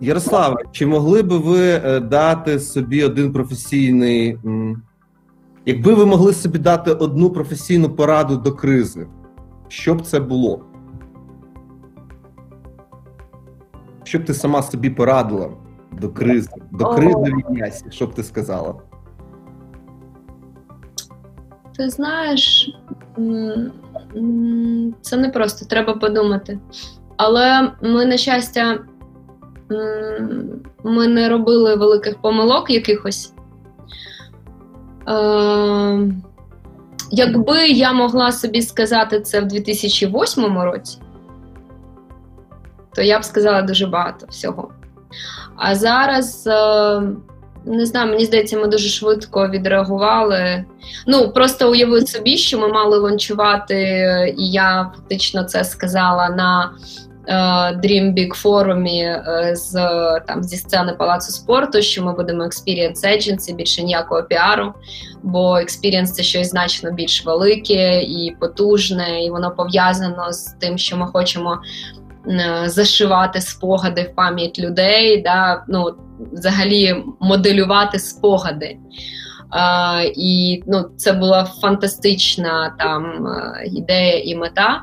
Ярославе, чи могли би ви е, дати собі один професійний. м, Якби ви могли собі дати одну професійну пораду до кризи, що б це було? Що б ти сама собі порадила до кризи? До кризи в м'ясі, що б ти сказала? ти знаєш, це не просто, треба подумати. Але ми, на щастя, ми не робили великих помилок якихось. Е, Якби я могла собі сказати це в 2008 році, то я б сказала дуже багато всього. А зараз е, не знаю, мені здається, ми дуже швидко відреагували. Ну просто уяви собі, що ми мали ланчувати, е, і я фактично це сказала на е, Dream Big форумі е, з там зі сцени палацу спорту, що ми будемо Experience Agency, більше ніякого піару, бо Experience – це щось значно більш велике і потужне, і воно пов'язано з тим, що ми хочемо зашивати спогади в пам'ять людей. Да? Ну, взагалі моделювати спогади. А, і ну, це була фантастична там е, ідея і мета.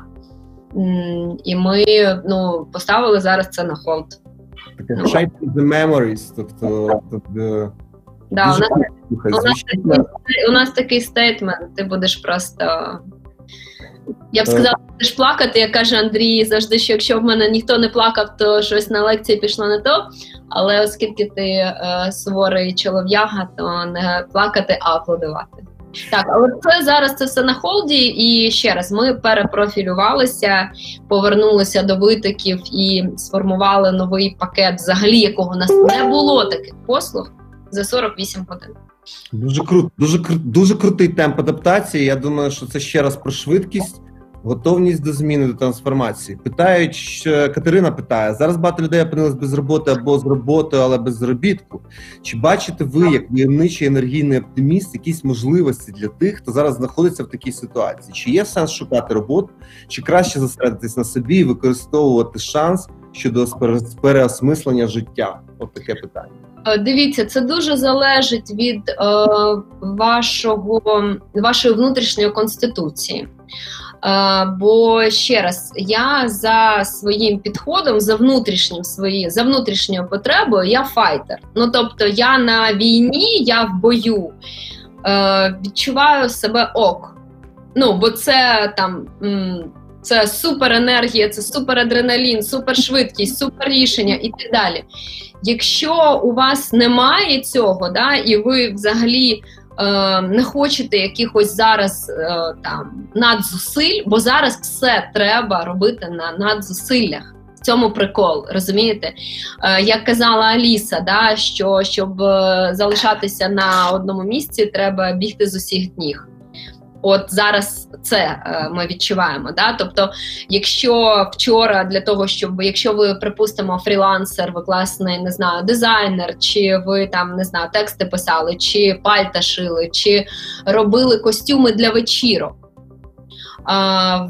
І ми ну, поставили зараз це на hold. Таке Ну. The memories, тобто, тобто Да, у, нас, у, нас у нас такий statement, ти будеш просто. Я б сказала, будеш плакати, як каже Андрій завжди, що якщо в мене ніхто не плакав, то щось на лекції пішло не то. Але оскільки ти е, суворий чолов'яга, то не плакати, а аплодувати. Так, але це зараз це все на холді. І ще раз ми перепрофілювалися, повернулися до витоків і сформували новий пакет, взагалі якого у нас не було таких послуг за 48 годин. Дуже круто, дуже дуже крутий темп адаптації. Я думаю, що це ще раз про швидкість, готовність до зміни, до трансформації. Питають, Катерина питає: зараз багато людей опинились без роботи або з роботою, але без заробітку. Чи бачите ви, як войовничий енергійний оптиміст, якісь можливості для тих, хто зараз знаходиться в такій ситуації? Чи є сенс шукати роботу, чи краще зосередитись на собі і використовувати шанс щодо переосмислення життя? От таке питання. Е, Дивіться, це дуже залежить від е, вашого, вашої внутрішньої конституції. Бо ще раз, я за своїм підходом, за внутрішнім свої, за внутрішньою потребою, я файтер. Ну тобто, я на війні, я в бою е, відчуваю себе ок. Ну, бо це там. М- це суперенергія, це суперадреналін, супершвидкість, суперрішення і так далі. Якщо у вас немає цього, да, і ви взагалі е, не хочете якихось зараз е, там надзусиль, бо зараз все треба робити на надзусиллях. В цьому прикол, розумієте? Е, як казала Аліса, да, що щоб залишатися на одному місці, треба бігти з усіх ніг. От зараз це е, ми відчуваємо. Да? Тобто, якщо вчора для того, щоб якщо ви припустимо фрілансер, ви класний не знаю, дизайнер, чи ви там не знаю, тексти писали, чи пальта шили, чи робили костюми для вечірок.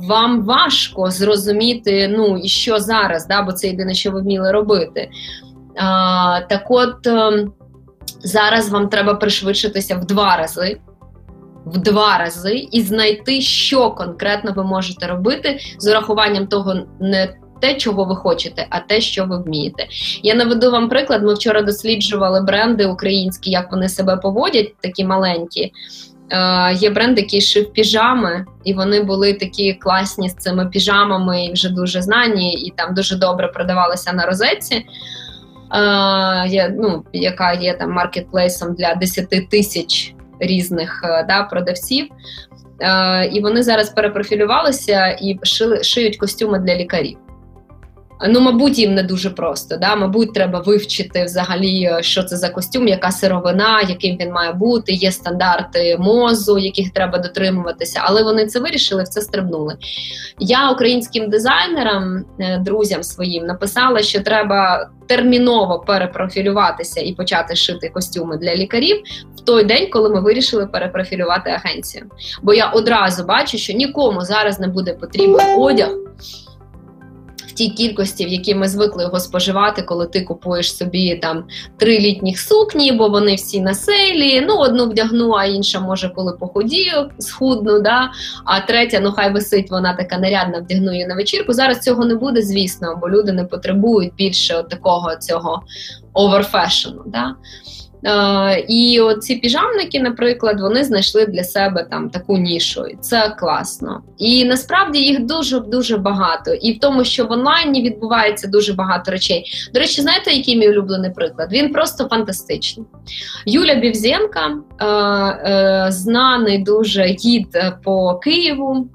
Вам важко зрозуміти, ну і що зараз, да, бо це єдине, що ви вміли робити. А, Так от ем, зараз вам треба пришвидшитися в два рази в два рази і знайти, що конкретно ви можете робити з урахуванням того, не те, чого ви хочете, а те, що ви вмієте. Я наведу вам приклад. Ми вчора досліджували бренди українські, як вони себе поводять, такі маленькі. Е, Є бренд, який шив піжами, і вони були такі класні з цими піжамами, і вже дуже знані, і там дуже добре продавалися на розетці. Е, ну, Яка є там маркетплейсом для 10 тисяч різних е, да, продавців. Е, І вони зараз перепрофілювалися і шили, шиють костюми для лікарів. Ну, мабуть, їм не дуже просто. Да? Мабуть, треба вивчити взагалі, е, що це за костюм, яка сировина, яким він має бути. Є стандарти мозу, яких треба дотримуватися. Але вони це вирішили, в це стрибнули. Я українським дизайнерам, е, друзям своїм, написала, що треба терміново перепрофілюватися і почати шити костюми для лікарів в той день, коли ми вирішили перепрофілювати агенцію. Бо я одразу бачу, що нікому зараз не буде потрібен одяг тій кількості, в якій ми звикли його споживати, коли ти купуєш собі там три літніх сукні, бо вони всі на селі. Ну, одну вдягну, а інша може, коли похудію, схудну. да, А третя, ну хай висить, вона така нарядна, вдягну її на вечірку. Зараз цього не буде, звісно, бо люди не потребують більше от такого цього оверфешену. Да? Е, І ці піжамники, наприклад, вони знайшли для себе там таку нішу, і це класно. І насправді їх дуже дуже багато. І в тому, що в онлайні відбувається дуже багато речей. До речі, знаєте, який мій улюблений приклад? Він просто фантастичний. Юля Бівзєнка, е, е, знаний дуже гід по Києву,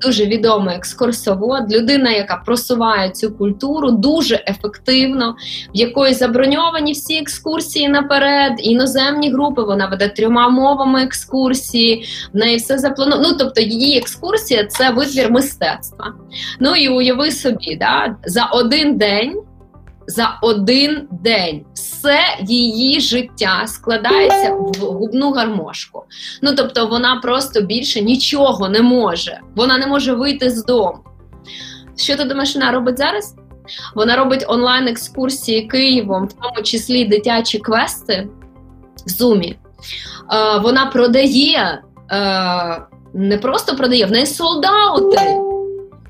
дуже відомий екскурсовод, людина, яка просуває цю культуру дуже ефективно, в якої заброньовані всі екскурсії наперед іноземні групи. Вона веде трьома мовами екскурсії. В неї все заплановано. Ну тобто, її екскурсія це витвір мистецтва. Ну і уяви собі, да, за один день. За один день все її життя складається в губну гармошку. Ну тобто, вона просто більше нічого не може. Вона не може вийти з дому. Що ти думаєш, вона робить зараз? Вона робить онлайн екскурсії Києвом, в тому числі дитячі квести в Zoom. Е, Вона продає, е, не просто продає, в неї солдаути.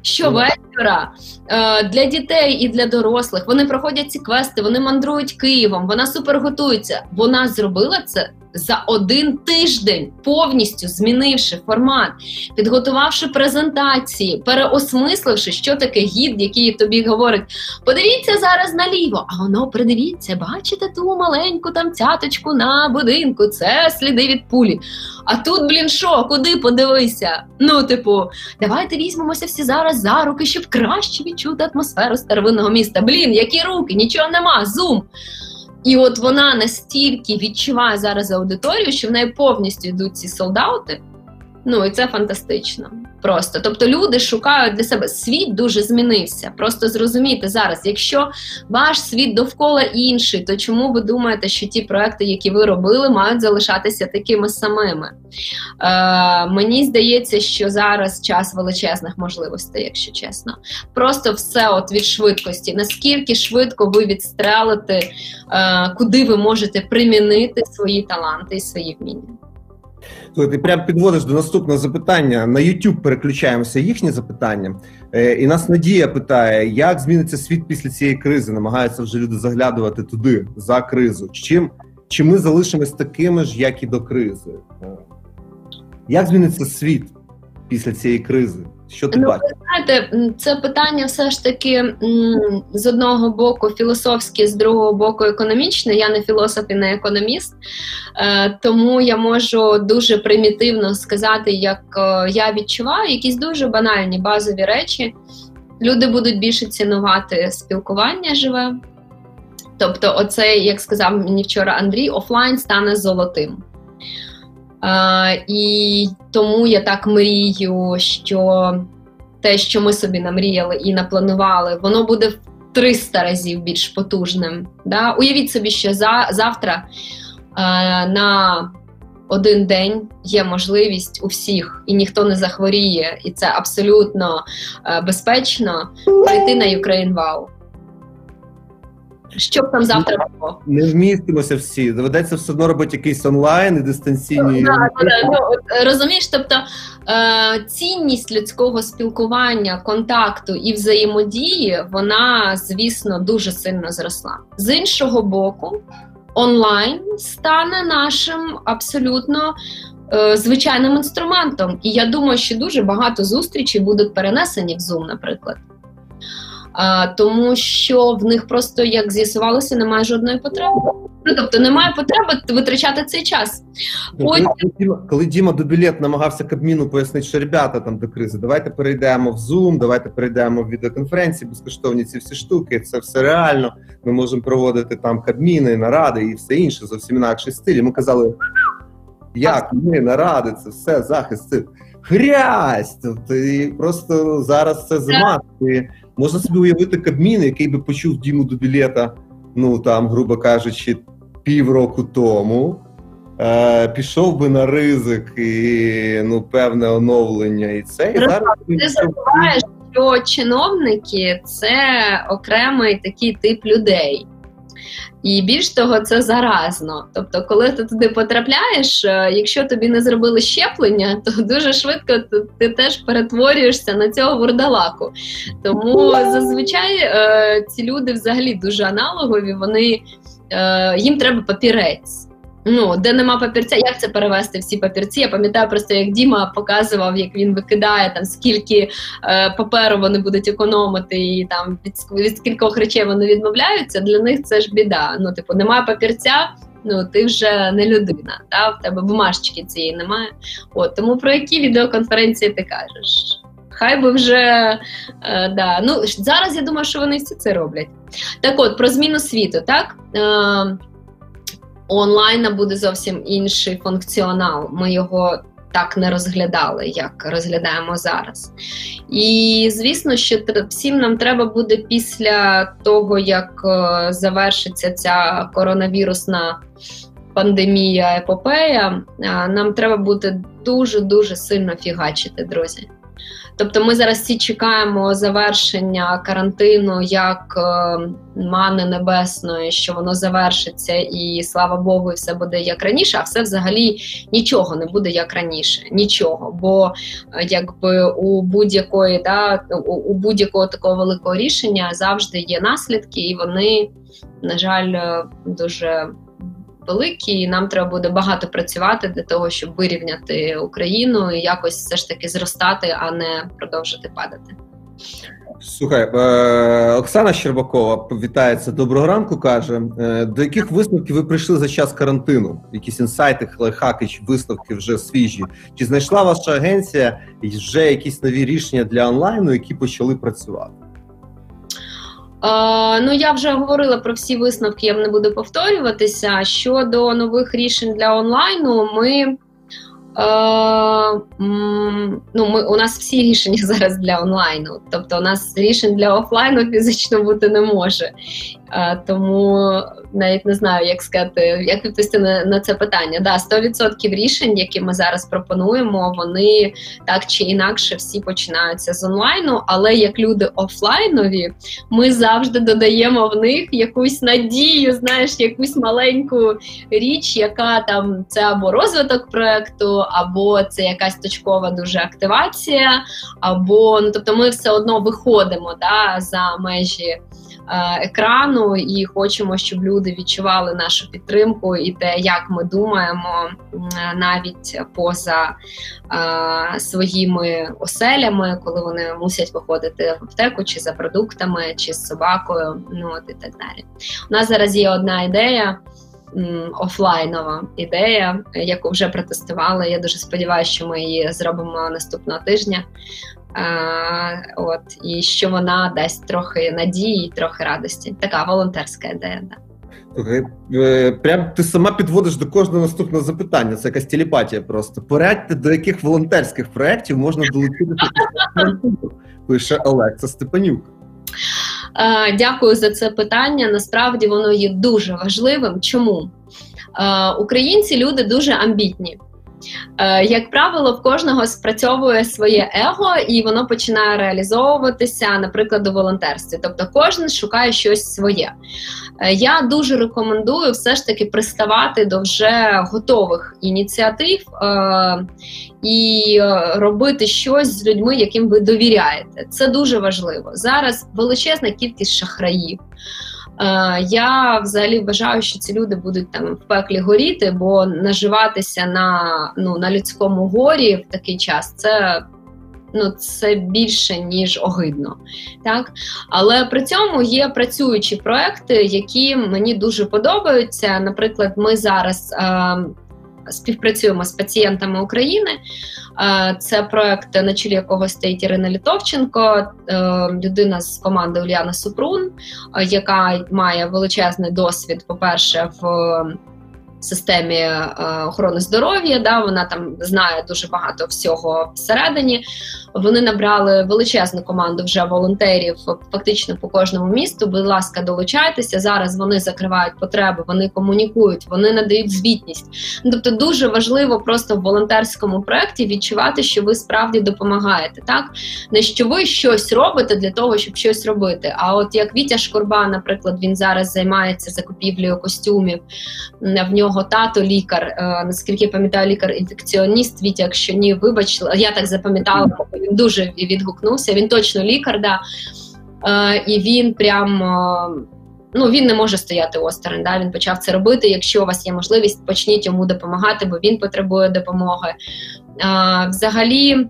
Щовечора е, для дітей і для дорослих вони проходять ці квести, вони мандрують Києвом, вона супер готується. Вона зробила це за один тиждень, повністю змінивши формат, підготувавши презентації, переосмисливши, що таке гід, який тобі говорить: подивіться зараз наліво, а воно придивіться, бачите ту маленьку там цяточку на будинку, це сліди від пулі. А тут, блін, що, куди подивися? Ну, типу, давайте візьмемося всі зараз за руки, щоб краще відчути атмосферу старовинного міста. Блін, які руки, нічого нема, зум. І от вона настільки відчуває зараз аудиторію, що в неї повністю йдуть ці солдати. Ну і це фантастично. Просто тобто люди шукають для себе світ дуже змінився. Просто зрозумійте зараз, якщо ваш світ довкола інший, то чому ви думаєте, що ті проекти, які ви робили, мають залишатися такими самими? Е, Мені здається, що зараз час величезних можливостей, якщо чесно. Просто все от від швидкості. Наскільки швидко ви відстрелите, е, куди ви можете примінити свої таланти і свої вміння? Ти прям підводиш до наступного запитання. На YouTube переключаємося їхні запитання. Е, і нас Надія питає, як зміниться світ після цієї кризи? Намагаються вже люди заглядувати туди за кризу. Чим чи ми залишимось такими ж, як і до кризи? Е, як зміниться світ після цієї кризи? Що ти ну, бачиш? знаєте, це питання все ж таки з одного боку філософське, з другого боку економічне. Я не філософ і не економіст, е, тому я можу дуже примітивно сказати, як е, я відчуваю якісь дуже банальні базові речі. Люди будуть більше цінувати спілкування живе. Тобто, оце, як сказав мені вчора Андрій, офлайн стане золотим. І тому я так мрію, що те, що ми собі намріяли і напланували, воно буде в 300 разів більш потужним. Да? Уявіть собі, що за, завтра е, на один день є можливість у всіх, і ніхто не захворіє, і це абсолютно е, безпечно прийти на Ukraine Wow. Що б там завтра було? Не вмістимося всі. Доведеться все одно робити якийсь онлайн і дистанційні. Ну, да, да, ну, розумієш, тобто е, цінність людського спілкування, контакту і взаємодії, вона, звісно, дуже сильно зросла. З іншого боку, онлайн стане нашим абсолютно. Е, звичайним інструментом, і я думаю, що дуже багато зустрічей будуть перенесені в Zoom, наприклад тому що в них просто як з'ясувалося, немає жодної потреби. Ну тобто немає потреби витрачати цей час. Ну, Потім... Коли, Діма, коли Діма Дубілет намагався Кабміну пояснити, що ребята там до кризи, давайте перейдемо в Zoom, давайте перейдемо в відеоконференції, безкоштовні ці всі штуки. Це все реально. Ми можемо проводити там кабміни, наради і все інше зовсім інакший стиль. Ми казали, як ми наради, це все захист. Грязь. І просто зараз це зима. Можна собі уявити Кабмін, який би почув Діму до білета, ну там, грубо кажучи, півроку тому. Е, Пішов би на ризик і ну, певне оновлення, і це і зараз ти забуваєш, що чиновники це окремий такий тип людей. І більш того, це заразно. Тобто, коли ти туди потрапляєш, е, якщо тобі не зробили щеплення, то дуже швидко ти теж перетворюєшся на цього вурдалаку. Тому зазвичай е, ці люди взагалі дуже аналогові, вони е, їм треба папірець. Ну, де нема папірця, як це перевести всі папірці? Я пам'ятаю просто, як Діма показував, як він викидає там скільки е, паперу вони будуть економити, і там від, від скількох речей вони відмовляються. Для них це ж біда. Ну, типу, немає папірця. Ну, ти вже не людина, та в тебе бумажечки цієї немає. От тому про які відеоконференції ти кажеш? Хай би вже е, да. Ну зараз я думаю, що вони всі це роблять. Так, от про зміну світу, так. Е, у онлайна буде зовсім інший функціонал. Ми його так не розглядали, як розглядаємо зараз. І звісно, що всім нам треба буде після того, як е, завершиться ця коронавірусна пандемія епопея, е, нам треба буде дуже дуже сильно фігачити, друзі. Тобто ми зараз всі чекаємо завершення карантину як е, мани небесної, що воно завершиться, і слава Богу, і все буде як раніше, а все взагалі нічого не буде як раніше. Нічого. Бо е, якби у будь-якої да, у, будь-якого такого великого рішення завжди є наслідки, і вони, на жаль, е, дуже великі, і нам треба буде багато працювати для того, щоб вирівняти Україну і якось все ж таки зростати, а не продовжити падати. Слухай, е, Оксана Щербакова вітається доброго ранку. каже: е, до яких висновків ви прийшли за час карантину? Якісь інсайти, лайфхаки висновки вже свіжі? Чи знайшла ваша агенція вже якісь нові рішення для онлайну, які почали працювати? Е, ну, я вже говорила про всі висновки, я не буду повторюватися. Щодо нових рішень для онлайну, ми. Е, ну, ми, У нас всі рішення зараз для онлайну. Тобто, у нас рішень для офлайну фізично бути не може. Тому навіть не знаю, як сказати, як відповісти на, на це питання. Да, 100% рішень, які ми зараз пропонуємо, вони так чи інакше всі починаються з онлайну. Але як люди офлайнові, ми завжди додаємо в них якусь надію, знаєш, якусь маленьку річ, яка там це або розвиток проекту, або це якась точкова дуже активація, або ну тобто ми все одно виходимо да, за межі. Е, екрану і хочемо, щоб люди відчували нашу підтримку і те, як ми думаємо навіть поза е, своїми оселями, коли вони мусять виходити в аптеку чи за продуктами, чи з собакою. Ну от і так далі. У нас зараз є одна ідея. Офлайнова ідея, яку вже протестували. Я дуже сподіваюся, що ми її зробимо наступного тижня. От і що вона дасть трохи надії, трохи радості. Така волонтерська ідея. Да. Е, прям ти сама підводиш до кожного наступного запитання. Це якась телепатія просто. Порадьте, до яких волонтерських проєктів можна долучитися. Пише Олекса Степанюк. Дякую за це питання. Насправді воно є дуже важливим. Чому? Українці люди дуже амбітні. Е, як правило, в кожного спрацьовує своє его, і воно починає реалізовуватися, наприклад, у волонтерстві. Тобто, кожен шукає щось своє. Е, я дуже рекомендую все ж таки приставати до вже готових ініціатив е- і робити щось з людьми, яким ви довіряєте. Це дуже важливо. Зараз величезна кількість шахраїв. Е, я взагалі вважаю, що ці люди будуть там в пеклі горіти, бо наживатися на ну на людському горі в такий час це. Ну, це більше ніж огидно, так але при цьому є працюючі проекти, які мені дуже подобаються. Наприклад, ми зараз е, співпрацюємо з пацієнтами України. Е, це проект, на чолі якого стоїть Ірина Літовченко, е, людина з команди Ульяна Супрун, е, яка має величезний досвід, по-перше, в системі е, охорони здоров'я. Да, Вона там знає дуже багато всього всередині. Вони набрали величезну команду вже волонтерів, фактично по кожному місту. Будь ласка, долучайтеся. Зараз вони закривають потреби, вони комунікують, вони надають звітність. Ну, тобто, дуже важливо просто в волонтерському проєкті відчувати, що ви справді допомагаєте. Так не що ви щось робите для того, щоб щось робити. А от як Вітя Шкурба, наприклад, він зараз займається закупівлею костюмів. В нього тато лікар. Е, наскільки я пам'ятаю, лікар-інфекціоніст. Вітя, якщо ні, вибач, я так запам'ятала він дуже відгукнувся. Він точно лікар, да. Е, і він прям. Е, ну, він не може стояти осторонь. Да? Він почав це робити. Якщо у вас є можливість, почніть йому допомагати, бо він потребує допомоги. А, Взагалі,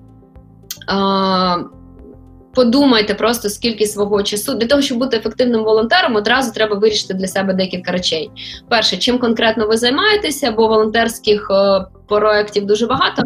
а, подумайте просто скільки свого часу для того, щоб бути ефективним волонтером, одразу треба вирішити для себе декілька речей. Перше, чим конкретно ви займаєтеся, бо волонтерських проєктів дуже багато,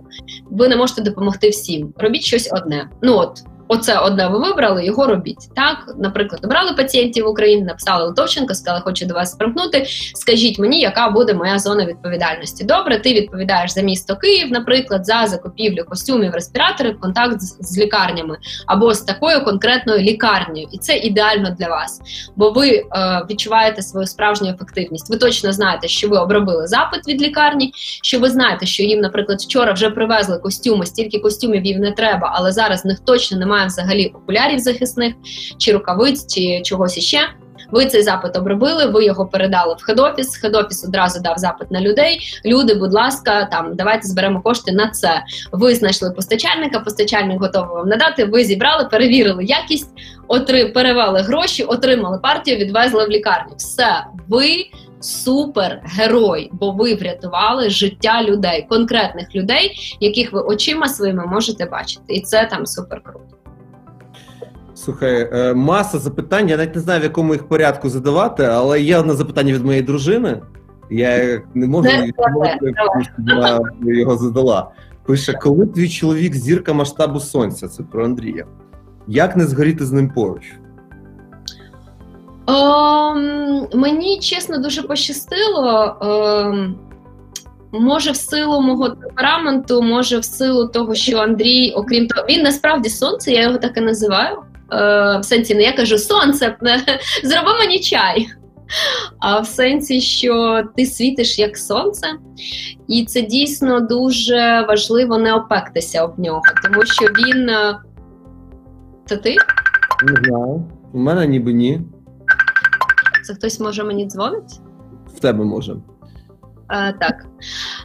ви не можете допомогти всім. Робіть щось одне. Ну от Оце одне ви вибрали, його робіть. Так, наприклад, обрали пацієнтів в Україні, написали Литовченко, сказали, хочу до вас примкнути. Скажіть мені, яка буде моя зона відповідальності. Добре, ти відповідаєш за місто Київ, наприклад, за закупівлю костюмів, респіраторів, контакт з, з лікарнями або з такою конкретною лікарнею, і це ідеально для вас, бо ви е, відчуваєте свою справжню ефективність. Ви точно знаєте, що ви обробили запит від лікарні, що ви знаєте, що їм, наприклад, вчора вже привезли костюми, стільки костюмів їм не треба, але зараз в них точно немає немає взагалі окулярів захисних, чи рукавиць, чи чогось іще. Ви цей запит обробили, ви його передали в хед-офіс, Хед-офіс одразу дав запит на людей. Люди, будь ласка, там давайте зберемо кошти на це. Ви знайшли постачальника, постачальник готовий вам надати. Ви зібрали, перевірили якість, отри, перевели гроші, отримали партію, відвезли в лікарню. Все, ви супергерой, бо ви врятували життя людей, конкретних людей, яких ви очима своїми можете бачити, і це там супер круто. Слухай, е, маса запитань. Я навіть не знаю, в якому їх порядку задавати, але є одне запитання від моєї дружини. Я не можу вона його задала. Пише, коли твій чоловік зірка масштабу сонця, це про Андрія. Як не згоріти з ним поруч? Ем, мені чесно дуже пощастило. Ем, може, в силу мого темпераменту, може, в силу того, що Андрій, окрім того, він насправді сонце, я його так і називаю. Е, в сенсі не я кажу сонце, зроби мені чай. а в сенсі, що ти світиш як сонце, і це дійсно дуже важливо не опектися об нього, тому що він. Е, це ти? Не знаю. У мене ніби ні. Це хтось може мені дзвонить? В тебе може. А, Так,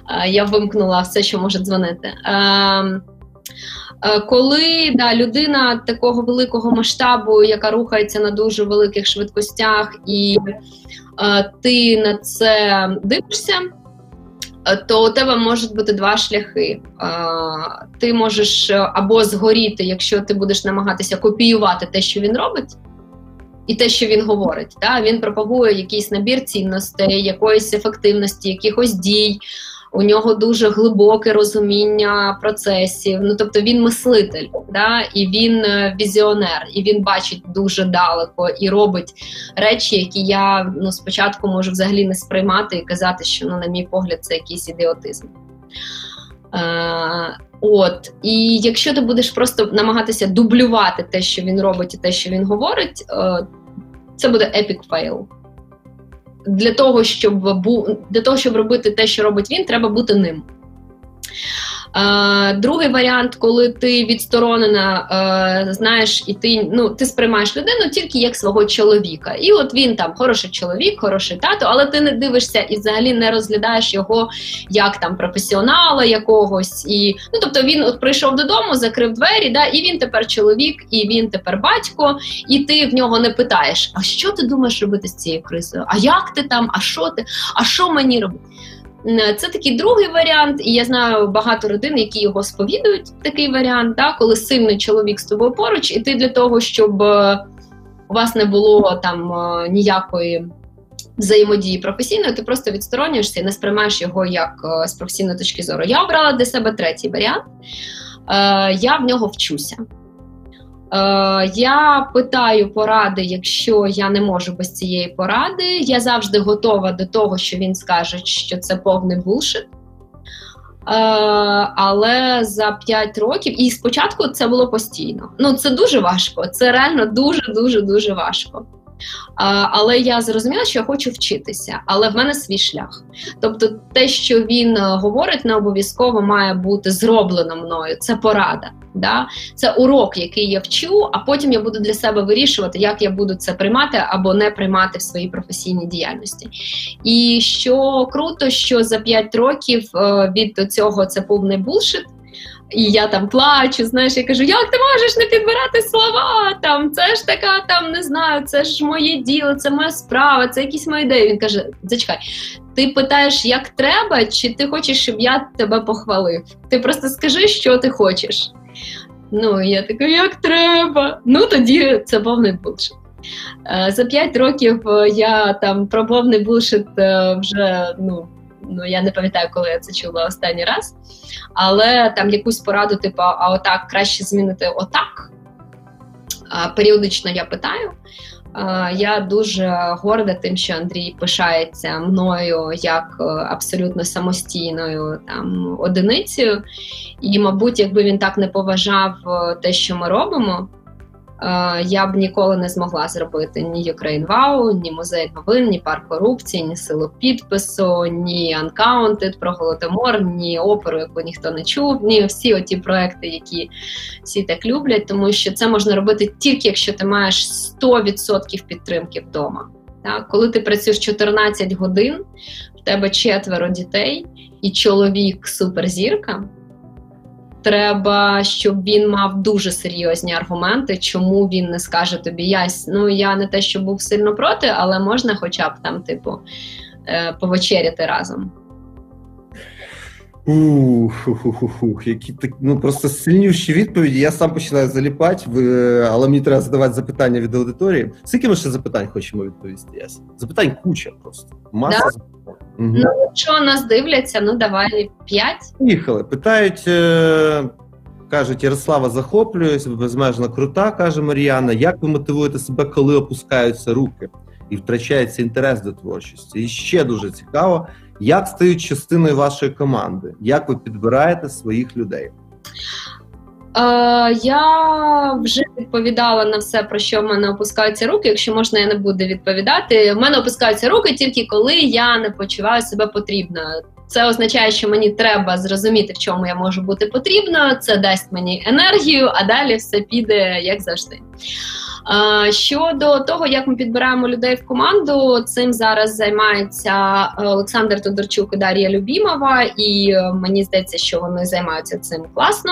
а, я вимкнула все, що може дзвонити. А, коли да, людина такого великого масштабу, яка рухається на дуже великих швидкостях, і а, ти на це дивишся, то у тебе можуть бути два шляхи. Ти можеш або згоріти, якщо ти будеш намагатися копіювати те, що він робить і те, що він говорить. Да? Він пропагує якийсь набір цінностей, якоїсь ефективності, якихось дій. У нього дуже глибоке розуміння процесів. Ну тобто він мислитель, да? і він е, візіонер, і він бачить дуже далеко і робить речі, які я ну спочатку можу взагалі не сприймати і казати, що ну, на мій погляд, це якийсь ідіотизм. Е, От, і якщо ти будеш просто намагатися дублювати те, що він робить, і те, що він говорить, е, це буде epic fail. Для того, щоб був для того, щоб робити те, що робить він, треба бути ним. Е, другий варіант, коли ти відсторонена, е, знаєш, і ти ну, ти сприймаєш людину тільки як свого чоловіка. І от він там хороший чоловік, хороший тато, але ти не дивишся і взагалі не розглядаєш його як там професіонала якогось. І, ну, Тобто він от прийшов додому, закрив двері, да, і він тепер чоловік, і він тепер батько, і ти в нього не питаєш: а що ти думаєш робити з цією кризою? А як ти там? А що ти? А що мені робити? Це такий другий варіант, і я знаю багато родин, які його сповідують. Такий варіант, да, коли сильний чоловік з тобою поруч, і ти для того, щоб е, у вас не було там е, ніякої взаємодії професійної, ти просто відсторонюєшся і не сприймаєш його як е, з професійної точки зору. Я обрала для себе третій варіант. Я в нього вчуся. Е, я питаю поради, якщо я не можу без цієї поради. Я завжди готова до того, що він скаже, що це повний булшит. Е, але за 5 років, і спочатку це було постійно. Ну це дуже важко. Це реально дуже дуже дуже важко. Але я зрозуміла, що я хочу вчитися, але в мене свій шлях. Тобто, те, що він е, говорить, не обов'язково має бути зроблено мною. Це порада. Да? Це урок, який я вчу, а потім я буду для себе вирішувати, як я буду це приймати або не приймати в своїй професійній діяльності. І що круто, що за 5 років е, від цього це повний булшит. І я там плачу, знаєш, я кажу, як ти можеш не підбирати слова? Там Це ж така, там не знаю, це ж моє діло, це моя справа, це якісь мої ідеї. Він каже: Зачекай, ти питаєш, як треба, чи ти хочеш, щоб я тебе похвалив? Ти просто скажи, що ти хочеш. Ну, я така, як треба. Ну тоді це повний булшит. Е, за п'ять років е, я там про повний булшит е, вже ну. Ну, я не пам'ятаю, коли я це чула останній раз. Але там якусь пораду, типу, а отак краще змінити отак. Періодично я питаю. Я дуже горда тим, що Андрій пишається мною як е, абсолютно самостійною там одиницею. І, мабуть, якби він так не поважав е, те, що ми робимо, я б ніколи не змогла зробити ні Ukraine Wow, ні музей новин, ні парк корупції, ні силу підпису, ні Uncounted про голодомор, ні оперу, яку ніхто не чув, ні всі оті проекти, які всі так люблять, тому що це можна робити тільки якщо ти маєш 100% підтримки вдома. Так? Коли ти працюєш 14 годин, в тебе четверо дітей і чоловік суперзірка треба, щоб він мав дуже серйозні аргументи, чому він не скаже тобі ясь. Ну я не те, що був сильно проти, але можна, хоча б там, типу, е, повечеряти разом. Ух, ух, ух, ух, які так ну просто сильніші відповіді. Я сам починаю заліпати, але мені треба задавати запитання від аудиторії. Скільки ми ще запитань хочемо відповісти? Ясь? Запитань куча просто. Маса да? запитань. Угу. Ну, якщо нас дивляться, ну давай п'ять. Їхали. Питають, е, кажуть, Ярослава захоплююсь, безмежно крута, каже Мар'яна. Як ви мотивуєте себе, коли опускаються руки і втрачається інтерес до творчості? І ще дуже цікаво, як стають частиною вашої команди? Як ви підбираєте своїх людей? Я вже відповідала на все, про що в мене опускаються руки. Якщо можна, я не буду відповідати. В мене опускаються руки тільки коли я не почуваю себе потрібно. Це означає, що мені треба зрозуміти, в чому я можу бути потрібна. Це дасть мені енергію, а далі все піде як завжди. Щодо того, як ми підбираємо людей в команду, цим зараз займається е, Олександр Тодорчук і Дар'я Любімова, і е, мені здається, що вони займаються цим класно.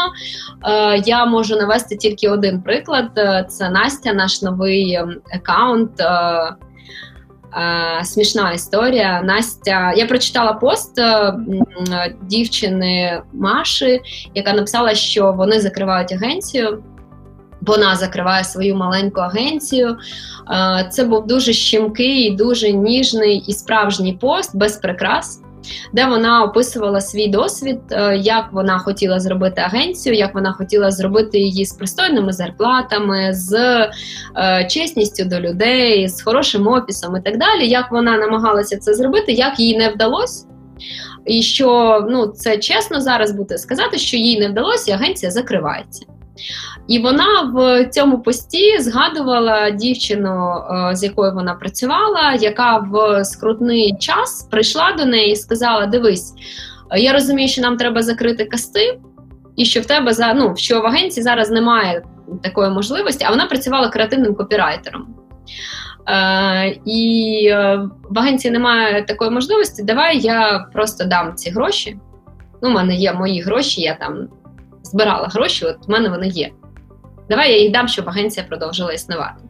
Е, я можу навести тільки один приклад: це Настя, наш новий аккаунт. Смішна історія. Настя, я прочитала пост дівчини Маші, яка написала, що вони закривають агенцію вона закриває свою маленьку агенцію. Е, це був дуже щемкий, дуже ніжний і справжній пост без прикрас. Де вона описувала свій досвід, е, як вона хотіла зробити агенцію, як вона хотіла зробити її з пристойними зарплатами, з е, чесністю до людей, з хорошим офісом і так далі. Як вона намагалася це зробити, як їй не вдалося. І що ну це чесно зараз буде сказати, що їй не вдалося, і агенція закривається. І вона в цьому пості згадувала дівчину, е, з якою вона працювала, яка в скрутний час прийшла до неї і сказала: Дивись, я розумію, що нам треба закрити касти, і що в тебе за ну що в агенції зараз немає такої можливості, а вона працювала креативним копірайтером. Е, І е, в агенції немає такої можливості. Давай я просто дам ці гроші. Ну, У мене є мої гроші, я там збирала гроші, от в мене вони є. Давай я їх дам, щоб агенція продовжила існувати.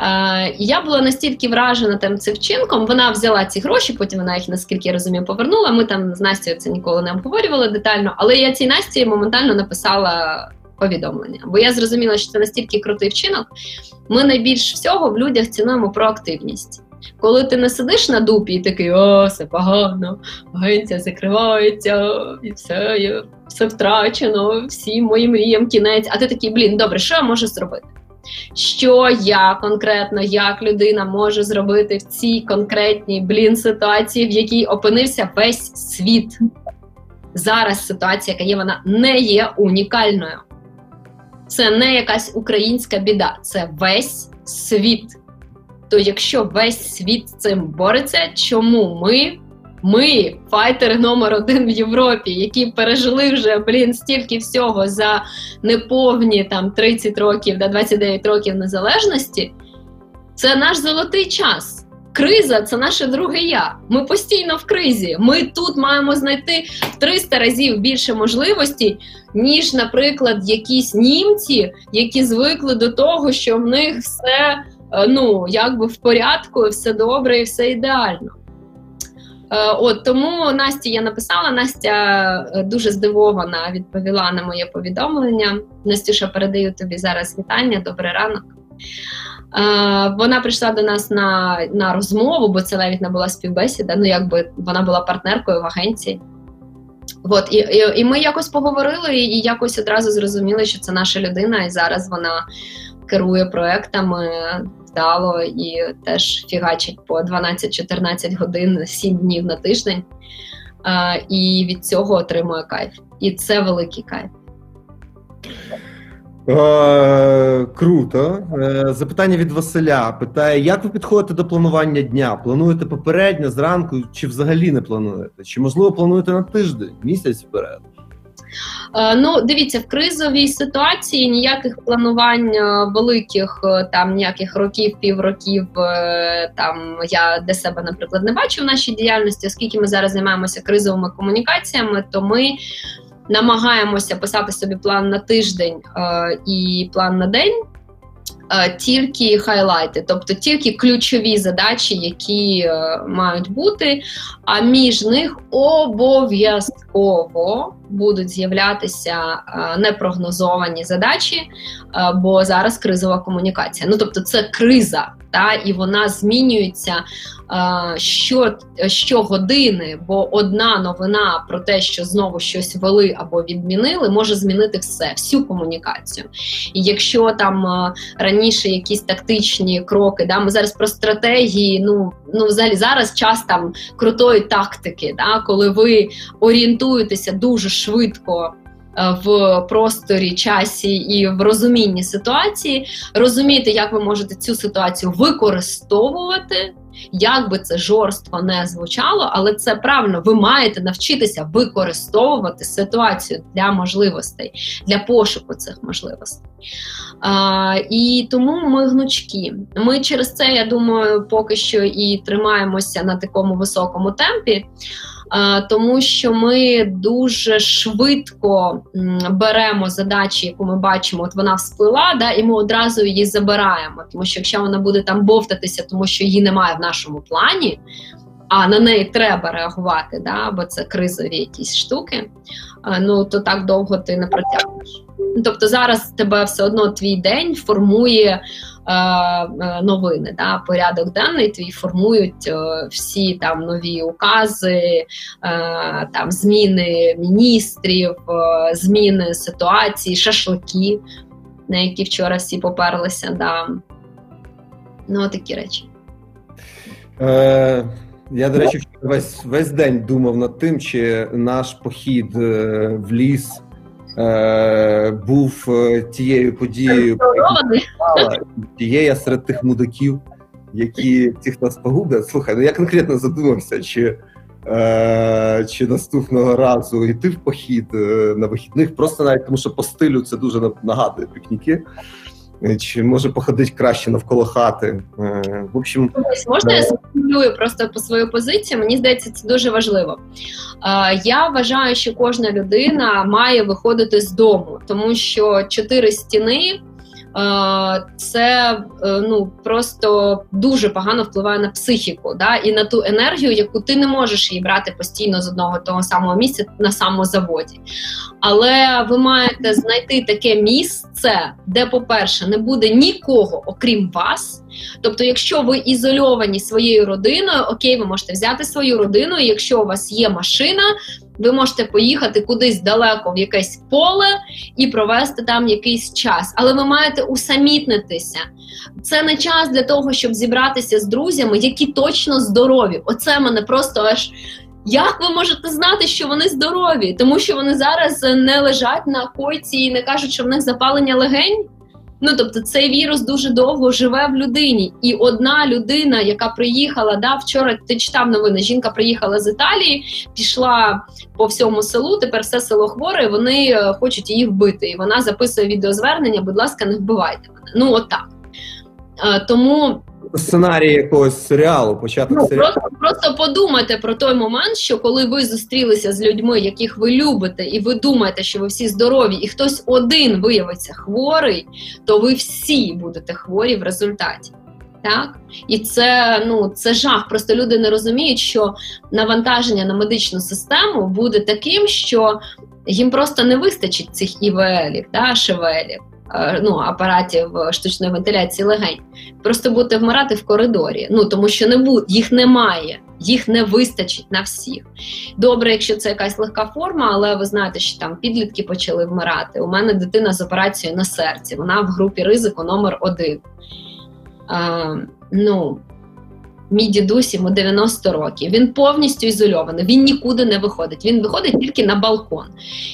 Е, я була настільки вражена тим цим вчинком, вона взяла ці гроші, потім вона їх, наскільки я розумію, повернула. Ми там з Настю це ніколи не обговорювали детально, але я цій Насті моментально написала повідомлення, бо я зрозуміла, що це настільки крутий вчинок. Ми найбільш всього в людях цінуємо проактивність. Коли ти не сидиш на дупі і такий, о, все погано, агенція закривається, і все, все втрачено, всім моїм мріям кінець. А ти такий, блін, добре, що я можу зробити? Що я конкретно, як людина може зробити в цій конкретній блін ситуації, в якій опинився весь світ? Зараз ситуація, яка є, вона не є унікальною. Це не якась українська біда, це весь світ то якщо весь світ з цим бореться, чому ми, ми, файтери номер один в Європі, які пережили вже блін стільки всього за неповні там 30 років до 29 років незалежності, це наш золотий час. Криза це наше друге я. Ми постійно в кризі. Ми тут маємо знайти в 300 разів більше можливостей, ніж, наприклад, якісь німці, які звикли до того, що в них все ну, якби в порядку, все добре і все ідеально. Е, от Тому Насті я написала, Настя е, дуже здивована відповіла на моє повідомлення. Настюша, передаю тобі зараз вітання, добрий ранок. Вона прийшла до нас на на розмову, бо це навіть не була співбесіда. Ну, якби вона була партнеркою в агенції. От, і, і і, ми якось поговорили і якось одразу зрозуміли, що це наша людина, і зараз вона керує проектами вдало і теж фігачить по 12-14 годин 7 днів на тиждень. І від цього отримує кайф. І це великий кайф. Е, Круто. Е, запитання від Василя питає: як ви підходите до планування дня? Плануєте попередньо зранку, чи взагалі не плануєте? Чи можливо плануєте на тиждень, місяць вперед? Е, ну, дивіться, в кризовій ситуації ніяких планувань е, великих, е, там ніяких років, півроків там я для себе, наприклад, не бачу в нашій діяльності, оскільки ми зараз займаємося кризовими комунікаціями, то ми намагаємося писати собі план на тиждень і план на день. Тільки хайлайти, тобто тільки ключові задачі, які е, мають бути, а між них обов'язково будуть з'являтися е, непрогнозовані задачі, е, бо зараз кризова комунікація. Ну тобто, це криза, та і вона змінюється е, що, щогодини, бо одна новина про те, що знову щось вели або відмінили, може змінити все, всю комунікацію. І якщо там раніше якісь тактичні кроки, да, ми зараз про стратегії, ну ну взагалі зараз час там крутої тактики, да, коли ви орієнтуєтеся дуже швидко в просторі, часі і в розумінні ситуації, розуміти, як ви можете цю ситуацію використовувати. Як би це жорстко не звучало, але це правильно, ви маєте навчитися використовувати ситуацію для можливостей, для пошуку цих можливостей. А, І тому ми гнучкі. Ми через це, я думаю, поки що і тримаємося на такому високому темпі тому що ми дуже швидко беремо задачі, яку ми бачимо, от вона всплила, да, і ми одразу її забираємо. Тому що якщо вона буде там бовтатися, тому що її немає в нашому плані, а на неї треба реагувати, да, бо це кризові якісь штуки, ну то так довго ти не протягнеш. Тобто зараз тебе все одно твій день формує Е, е, новини. Да? Порядок денний твій формують е, всі там нові укази, там зміни міністрів, зміни ситуації, шашлики, на які вчора всі поперлися. Да. Ну, такі речі. Е, Я, до речі, весь весь день думав над тим, чи наш похід в ліс е, був е, тією подією, тією серед тих мудаків, які тих нас погублять. Слухай, ну я конкретно задумався, чи е, чи наступного разу йти в похід е, на вихідних, просто навіть тому, що по стилю це дуже нагадує пікніки. Е, чи може походити краще навколо хати? Е, в общем, можна я сформулюю просто по свою позицію? Мені здається, це дуже важливо. Я вважаю, що кожна людина має виходити з дому, тому що чотири стіни. Це е, ну просто дуже погано впливає на психіку, да і на ту енергію, яку ти не можеш її брати постійно з одного того самого місця на самозаводі. Але ви маєте знайти таке місце, де, по-перше, не буде нікого, окрім вас. Тобто, якщо ви ізольовані своєю родиною, окей, ви можете взяти свою родину, і якщо у вас є машина, ви можете поїхати кудись далеко в якесь поле і провести там якийсь час. Але ви маєте усамітнитися. Це не час для того, щоб зібратися з друзями, які точно здорові. Оце мене просто аж. Як ви можете знати, що вони здорові? Тому що вони зараз не лежать на койці і не кажуть, що в них запалення легень. Ну тобто, цей вірус дуже довго живе в людині, і одна людина, яка приїхала, да вчора ти читав новини. Жінка приїхала з Італії, пішла по всьому селу. Тепер все село хворе. Вони е, хочуть її вбити. І вона записує відеозвернення. Будь ласка, не вбивайте мене. Ну отак. От тому сценарій якогось серіалу, початок ну, серіалу. Просто, просто подумайте про той момент, що коли ви зустрілися з людьми, яких ви любите, і ви думаєте, що ви всі здорові, і хтось один виявиться хворий, то ви всі будете хворі в результаті. Так, і це ну це жах. Просто люди не розуміють, що навантаження на медичну систему буде таким, що їм просто не вистачить цих ІВЛів, да, ШВЛів. Е, ну, апаратів штучної вентиляції легень, просто будете вмирати в коридорі. Ну тому що не бу їх немає, їх не вистачить на всіх. Добре, якщо це якась легка форма, але ви знаєте, що там підлітки почали вмирати. У мене дитина з операцією на серці, вона в групі ризику номер один. Е, ну, Мій дідусь йому 90 років. Він повністю ізольований, він нікуди не виходить. Він виходить тільки на балкон.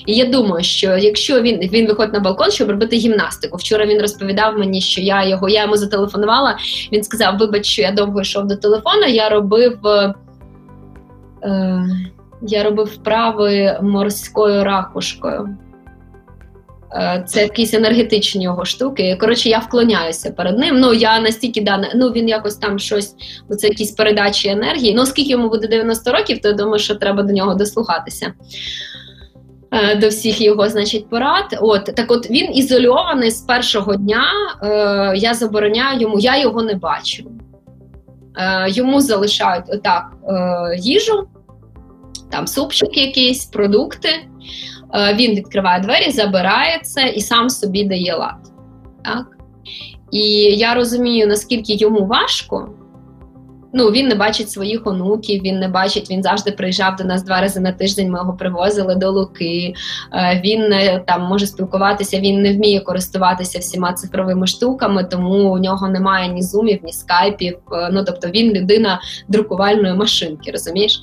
І я думаю, що якщо він він виходить на балкон, щоб робити гімнастику. Вчора він розповідав мені, що я його я йому зателефонувала. Він сказав: Вибач, що я довго йшов до телефона. Я робив. Е, я робив вправи морською ракушкою. Е, це якісь енергетичні його штуки. Коротше, я вклоняюся перед ним. Ну я настільки дане, ну він якось там щось, це якісь передачі енергії. Ну, оскільки йому буде 90 років, то я думаю, що треба до нього дослухатися. Е, до всіх його, значить, порад. От так, от він ізольований з першого дня. Е, Я забороняю йому, я його не бачу. Е, Йому залишають отак е, їжу, там супчик якийсь, продукти. Е, він відкриває двері, забирає це і сам собі дає лад. Так? І я розумію, наскільки йому важко. Ну, він не бачить своїх онуків, він не бачить, він завжди приїжджав до нас два рази на тиждень. Ми його привозили до Луки. Е, він там може спілкуватися, він не вміє користуватися всіма цифровими штуками, тому у нього немає ні зумів, ні скайпів. Е, ну тобто він людина друкувальної машинки, розумієш?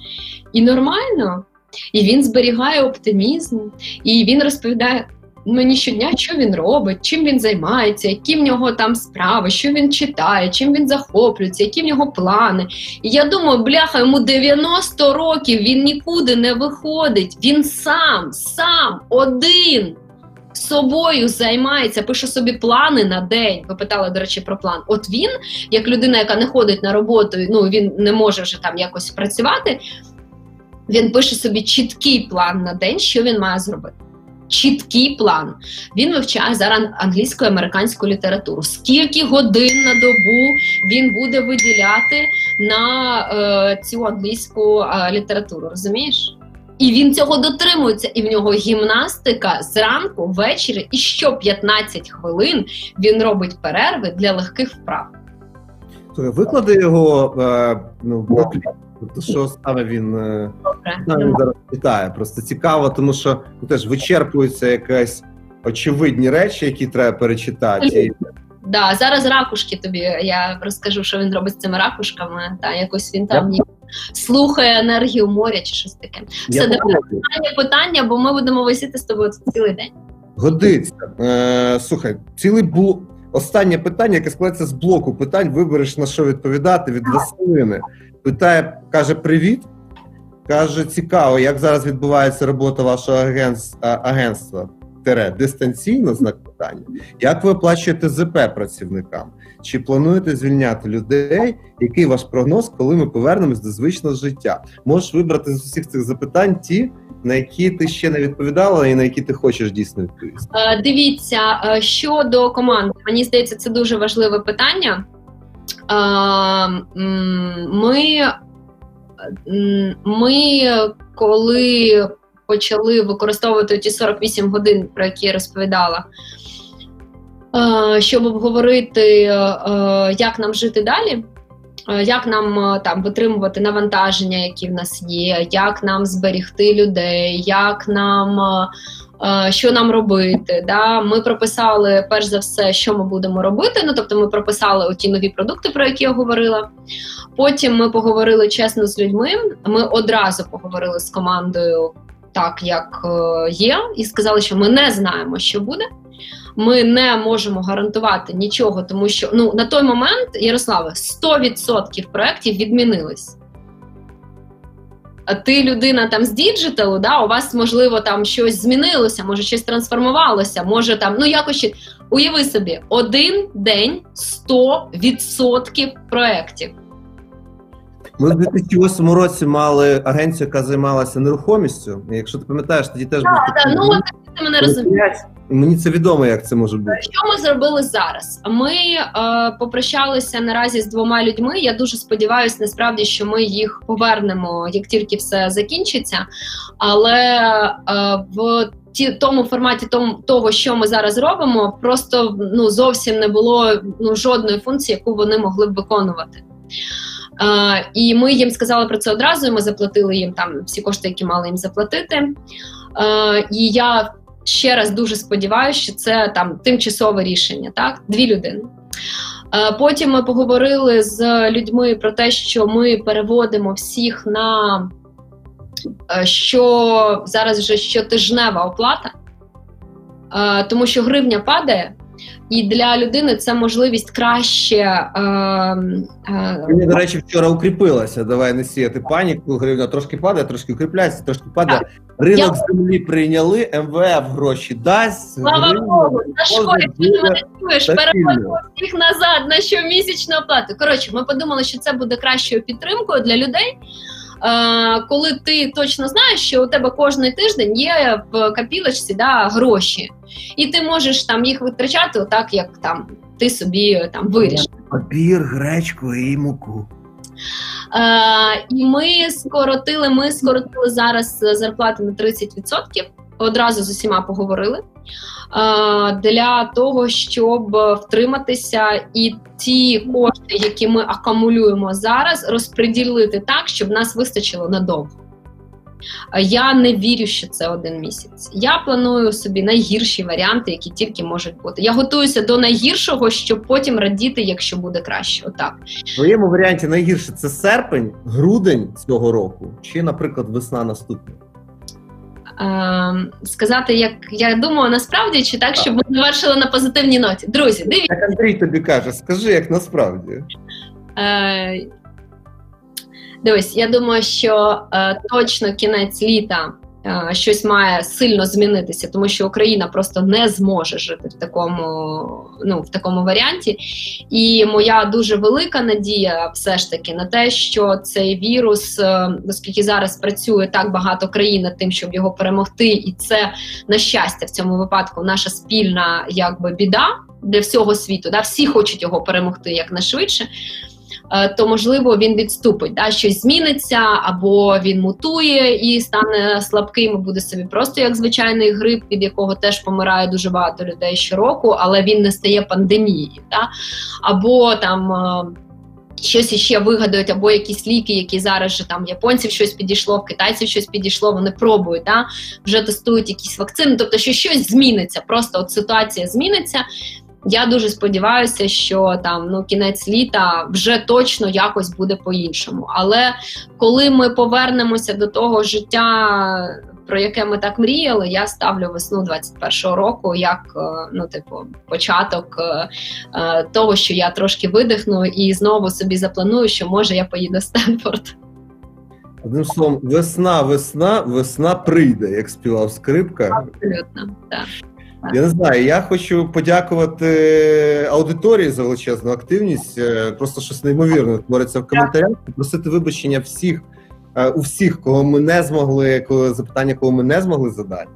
І нормально. І він зберігає оптимізм, і він розповідає. Мені щодня, що він робить, чим він займається, які в нього там справи, що він читає, чим він захоплюється, які в нього плани. І я думаю, бляха, йому 90 років, він нікуди не виходить. Він сам, сам, один собою займається, пише собі плани на день. Ви питали, до речі, про план. От він, як людина, яка не ходить на роботу, ну він не може вже там якось працювати. Він пише собі чіткий план на день, що він має зробити. Чіткий план. Він вивчає зараз англійську і американську літературу. Скільки годин на добу він буде виділяти на е, цю англійську е, літературу? Розумієш? І він цього дотримується, і в нього гімнастика зранку, ввечері, і що 15 хвилин він робить перерви для легких вправ. Виклади його е, ну. Тобто, що саме він е, Добре. зараз читає. Просто цікаво, тому що ну, теж вичерпуються якась очевидні речі, які треба перечитати. Да, зараз ракушки тобі. Я розкажу, що він робить з цими ракушками. Та якось він там слухає енергію моря чи щось таке. Все давай питання, бо ми будемо висіти з тобою цілий день. Годиться. Е, Слухай, цілий блок. Останнє питання, яке складається з блоку питань, вибереш на що відповідати від Василини. Питає, каже: Привіт. Каже, цікаво, як зараз відбувається робота вашого агентства Тере дистанційно знак питання. Як ви оплачуєте ЗП працівникам? Чи плануєте звільняти людей? Який ваш прогноз, коли ми повернемось до звичного життя? Можеш вибрати з усіх цих запитань ті, на які ти ще не відповідала, і на які ти хочеш дійсно відповісти? Е, дивіться е, щодо команди. Мені здається, це дуже важливе питання. Е, ми, ми коли почали використовувати ті 48 годин, про які я розповідала, щоб обговорити, е, як нам жити далі. Е, як нам там витримувати навантаження, які в нас є, як нам зберігти людей, як нам що нам робити? Да? Ми прописали перш за все, що ми будемо робити. Ну тобто, ми прописали ті нові продукти, про які я говорила. Потім ми поговорили чесно з людьми. Ми одразу поговорили з командою так, як е, є, і сказали, що ми не знаємо, що буде. Ми не можемо гарантувати нічого, тому що ну на той момент Ярославе 100% проєктів відмінились. А ти людина там з діджиталу, да, у вас, можливо, там щось змінилося, може щось трансформувалося, може там, ну якось уяви собі, один день 100% проєктів. Ми в 2008 році мали агенцію, яка займалася нерухомістю. Якщо ти пам'ятаєш, тоді теж був такий... ну ти мене розумієш. Мені це відомо, як це може бути. Що ми зробили зараз? Ми е, попрощалися наразі з двома людьми. Я дуже сподіваюся, насправді, що ми їх повернемо, як тільки все закінчиться. Але е, в ті, тому форматі тому, того, що ми зараз робимо, просто ну зовсім не було ну жодної функції, яку вони могли б виконувати. Е, і ми їм сказали про це одразу. і Ми заплатили їм там всі кошти, які мали їм заплатити. Е, і я ще раз дуже сподіваюся, що це там тимчасове рішення. Так, дві людини. Е, потім ми поговорили з людьми про те, що ми переводимо всіх на е, що зараз вже щотижнева оплата, е, тому що гривня падає. І для людини це можливість краще. Е, е, Мені, до речі, вчора укріпилася. Давай не сіяти паніку. Гривня трошки падає, трошки укріпляється, трошки падає. Ринок Я... землі прийняли, МВФ гроші дасть. Слава Богу, Сашко, ти мене чуєш, переводимо всіх назад на щомісячну оплату. Коротше, ми подумали, що це буде кращою підтримкою для людей. Е, коли ти точно знаєш, що у тебе кожний тиждень є в капілочці да, гроші, і ти можеш там їх витрачати, отак як там ти собі там вирішиш. Папір, гречку і муку. Е, І ми скоротили. Ми скоротили зараз зарплати на 30%. Одразу з усіма поговорили. Е, для того, щоб втриматися, і ті кошти, які ми акумулюємо зараз, розподілити так, щоб нас вистачило надовго. Е, я не вірю, що це один місяць. Я планую собі найгірші варіанти, які тільки можуть бути. Я готуюся до найгіршого, щоб потім радіти, якщо буде краще. Отак в твоєму варіанті найгірше це серпень, грудень цього року, чи, наприклад, весна наступна. Е, сказати, як я думаю, насправді, чи так, щоб ми завершили на позитивній ноті. Друзі, дивіться. Як Андрій тобі каже, скажи, як насправді. Е, Дивись, я думаю, що е, точно кінець літа щось має сильно змінитися, тому що Україна просто не зможе жити в такому, ну, в такому варіанті. І моя дуже велика надія, все ж таки, на те, що цей вірус, е, оскільки зараз працює так багато країн над тим, щоб його перемогти, і це на щастя в цьому випадку наша спільна якби біда для всього світу. Да? Всі хочуть його перемогти якнайшвидше. Е, то можливо він відступить, да, щось зміниться, або він мутує і стане слабким, і буде собі просто як звичайний грип, від якого теж помирає дуже багато людей щороку, але він не стає пандемією. Да? Або там. Е, щось іще вигадають, або якісь ліки, які зараз же там японців щось підійшло, китайців щось підійшло, вони пробують, да? вже тестують якісь вакцини. Тобто, що щось зміниться, просто от ситуація зміниться, я дуже сподіваюся, що там ну кінець літа вже точно якось буде по-іншому. Але коли ми повернемося до того життя, про яке ми так мріяли, я ставлю весну 21-го року як е, ну, типу, початок е, е, того, що я трошки видихну і знову собі запланую, що може я поїду в Стенфорд. Одним словом, весна, весна, весна прийде, як співав скрипка. Абсолютно, так. Я не знаю. Я хочу подякувати аудиторії за величезну активність. Е, просто щось неймовірне твориться в коментарях. Просити вибачення всіх е, у всіх, кого ми не змогли, кого запитання, кого ми не змогли задати.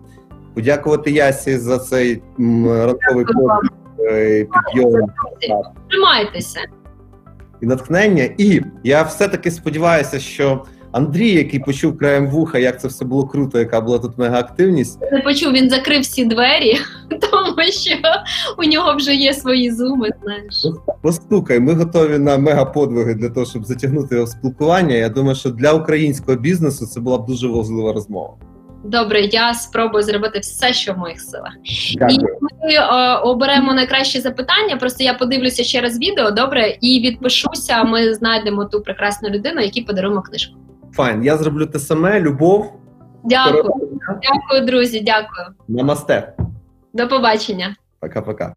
Подякувати Ясі за цей ранковий подвиг, е, підйом Тримайтеся. і натхнення. І я все-таки сподіваюся, що Андрій, який почув краєм вуха, як це все було круто, яка була тут мега-активність. Не почув, він закрив всі двері, тому що у нього вже є свої зуми. Знаєш, Постукай, ми готові на мега-подвиги для того, щоб затягнути його в спілкування. Я думаю, що для українського бізнесу це була б дуже важлива розмова. добре, я спробую зробити все, що в моїх силах. Дякую. І ми е, оберемо найкраще запитання. Просто я подивлюся ще раз відео, добре, і відпишуся. Ми знайдемо ту прекрасну людину, якій подаруємо книжку. Файн, я зроблю те саме. Любов. Дякую, Хорошого дякую, друзі. Дякую. Намасте. До побачення. Пока-пока.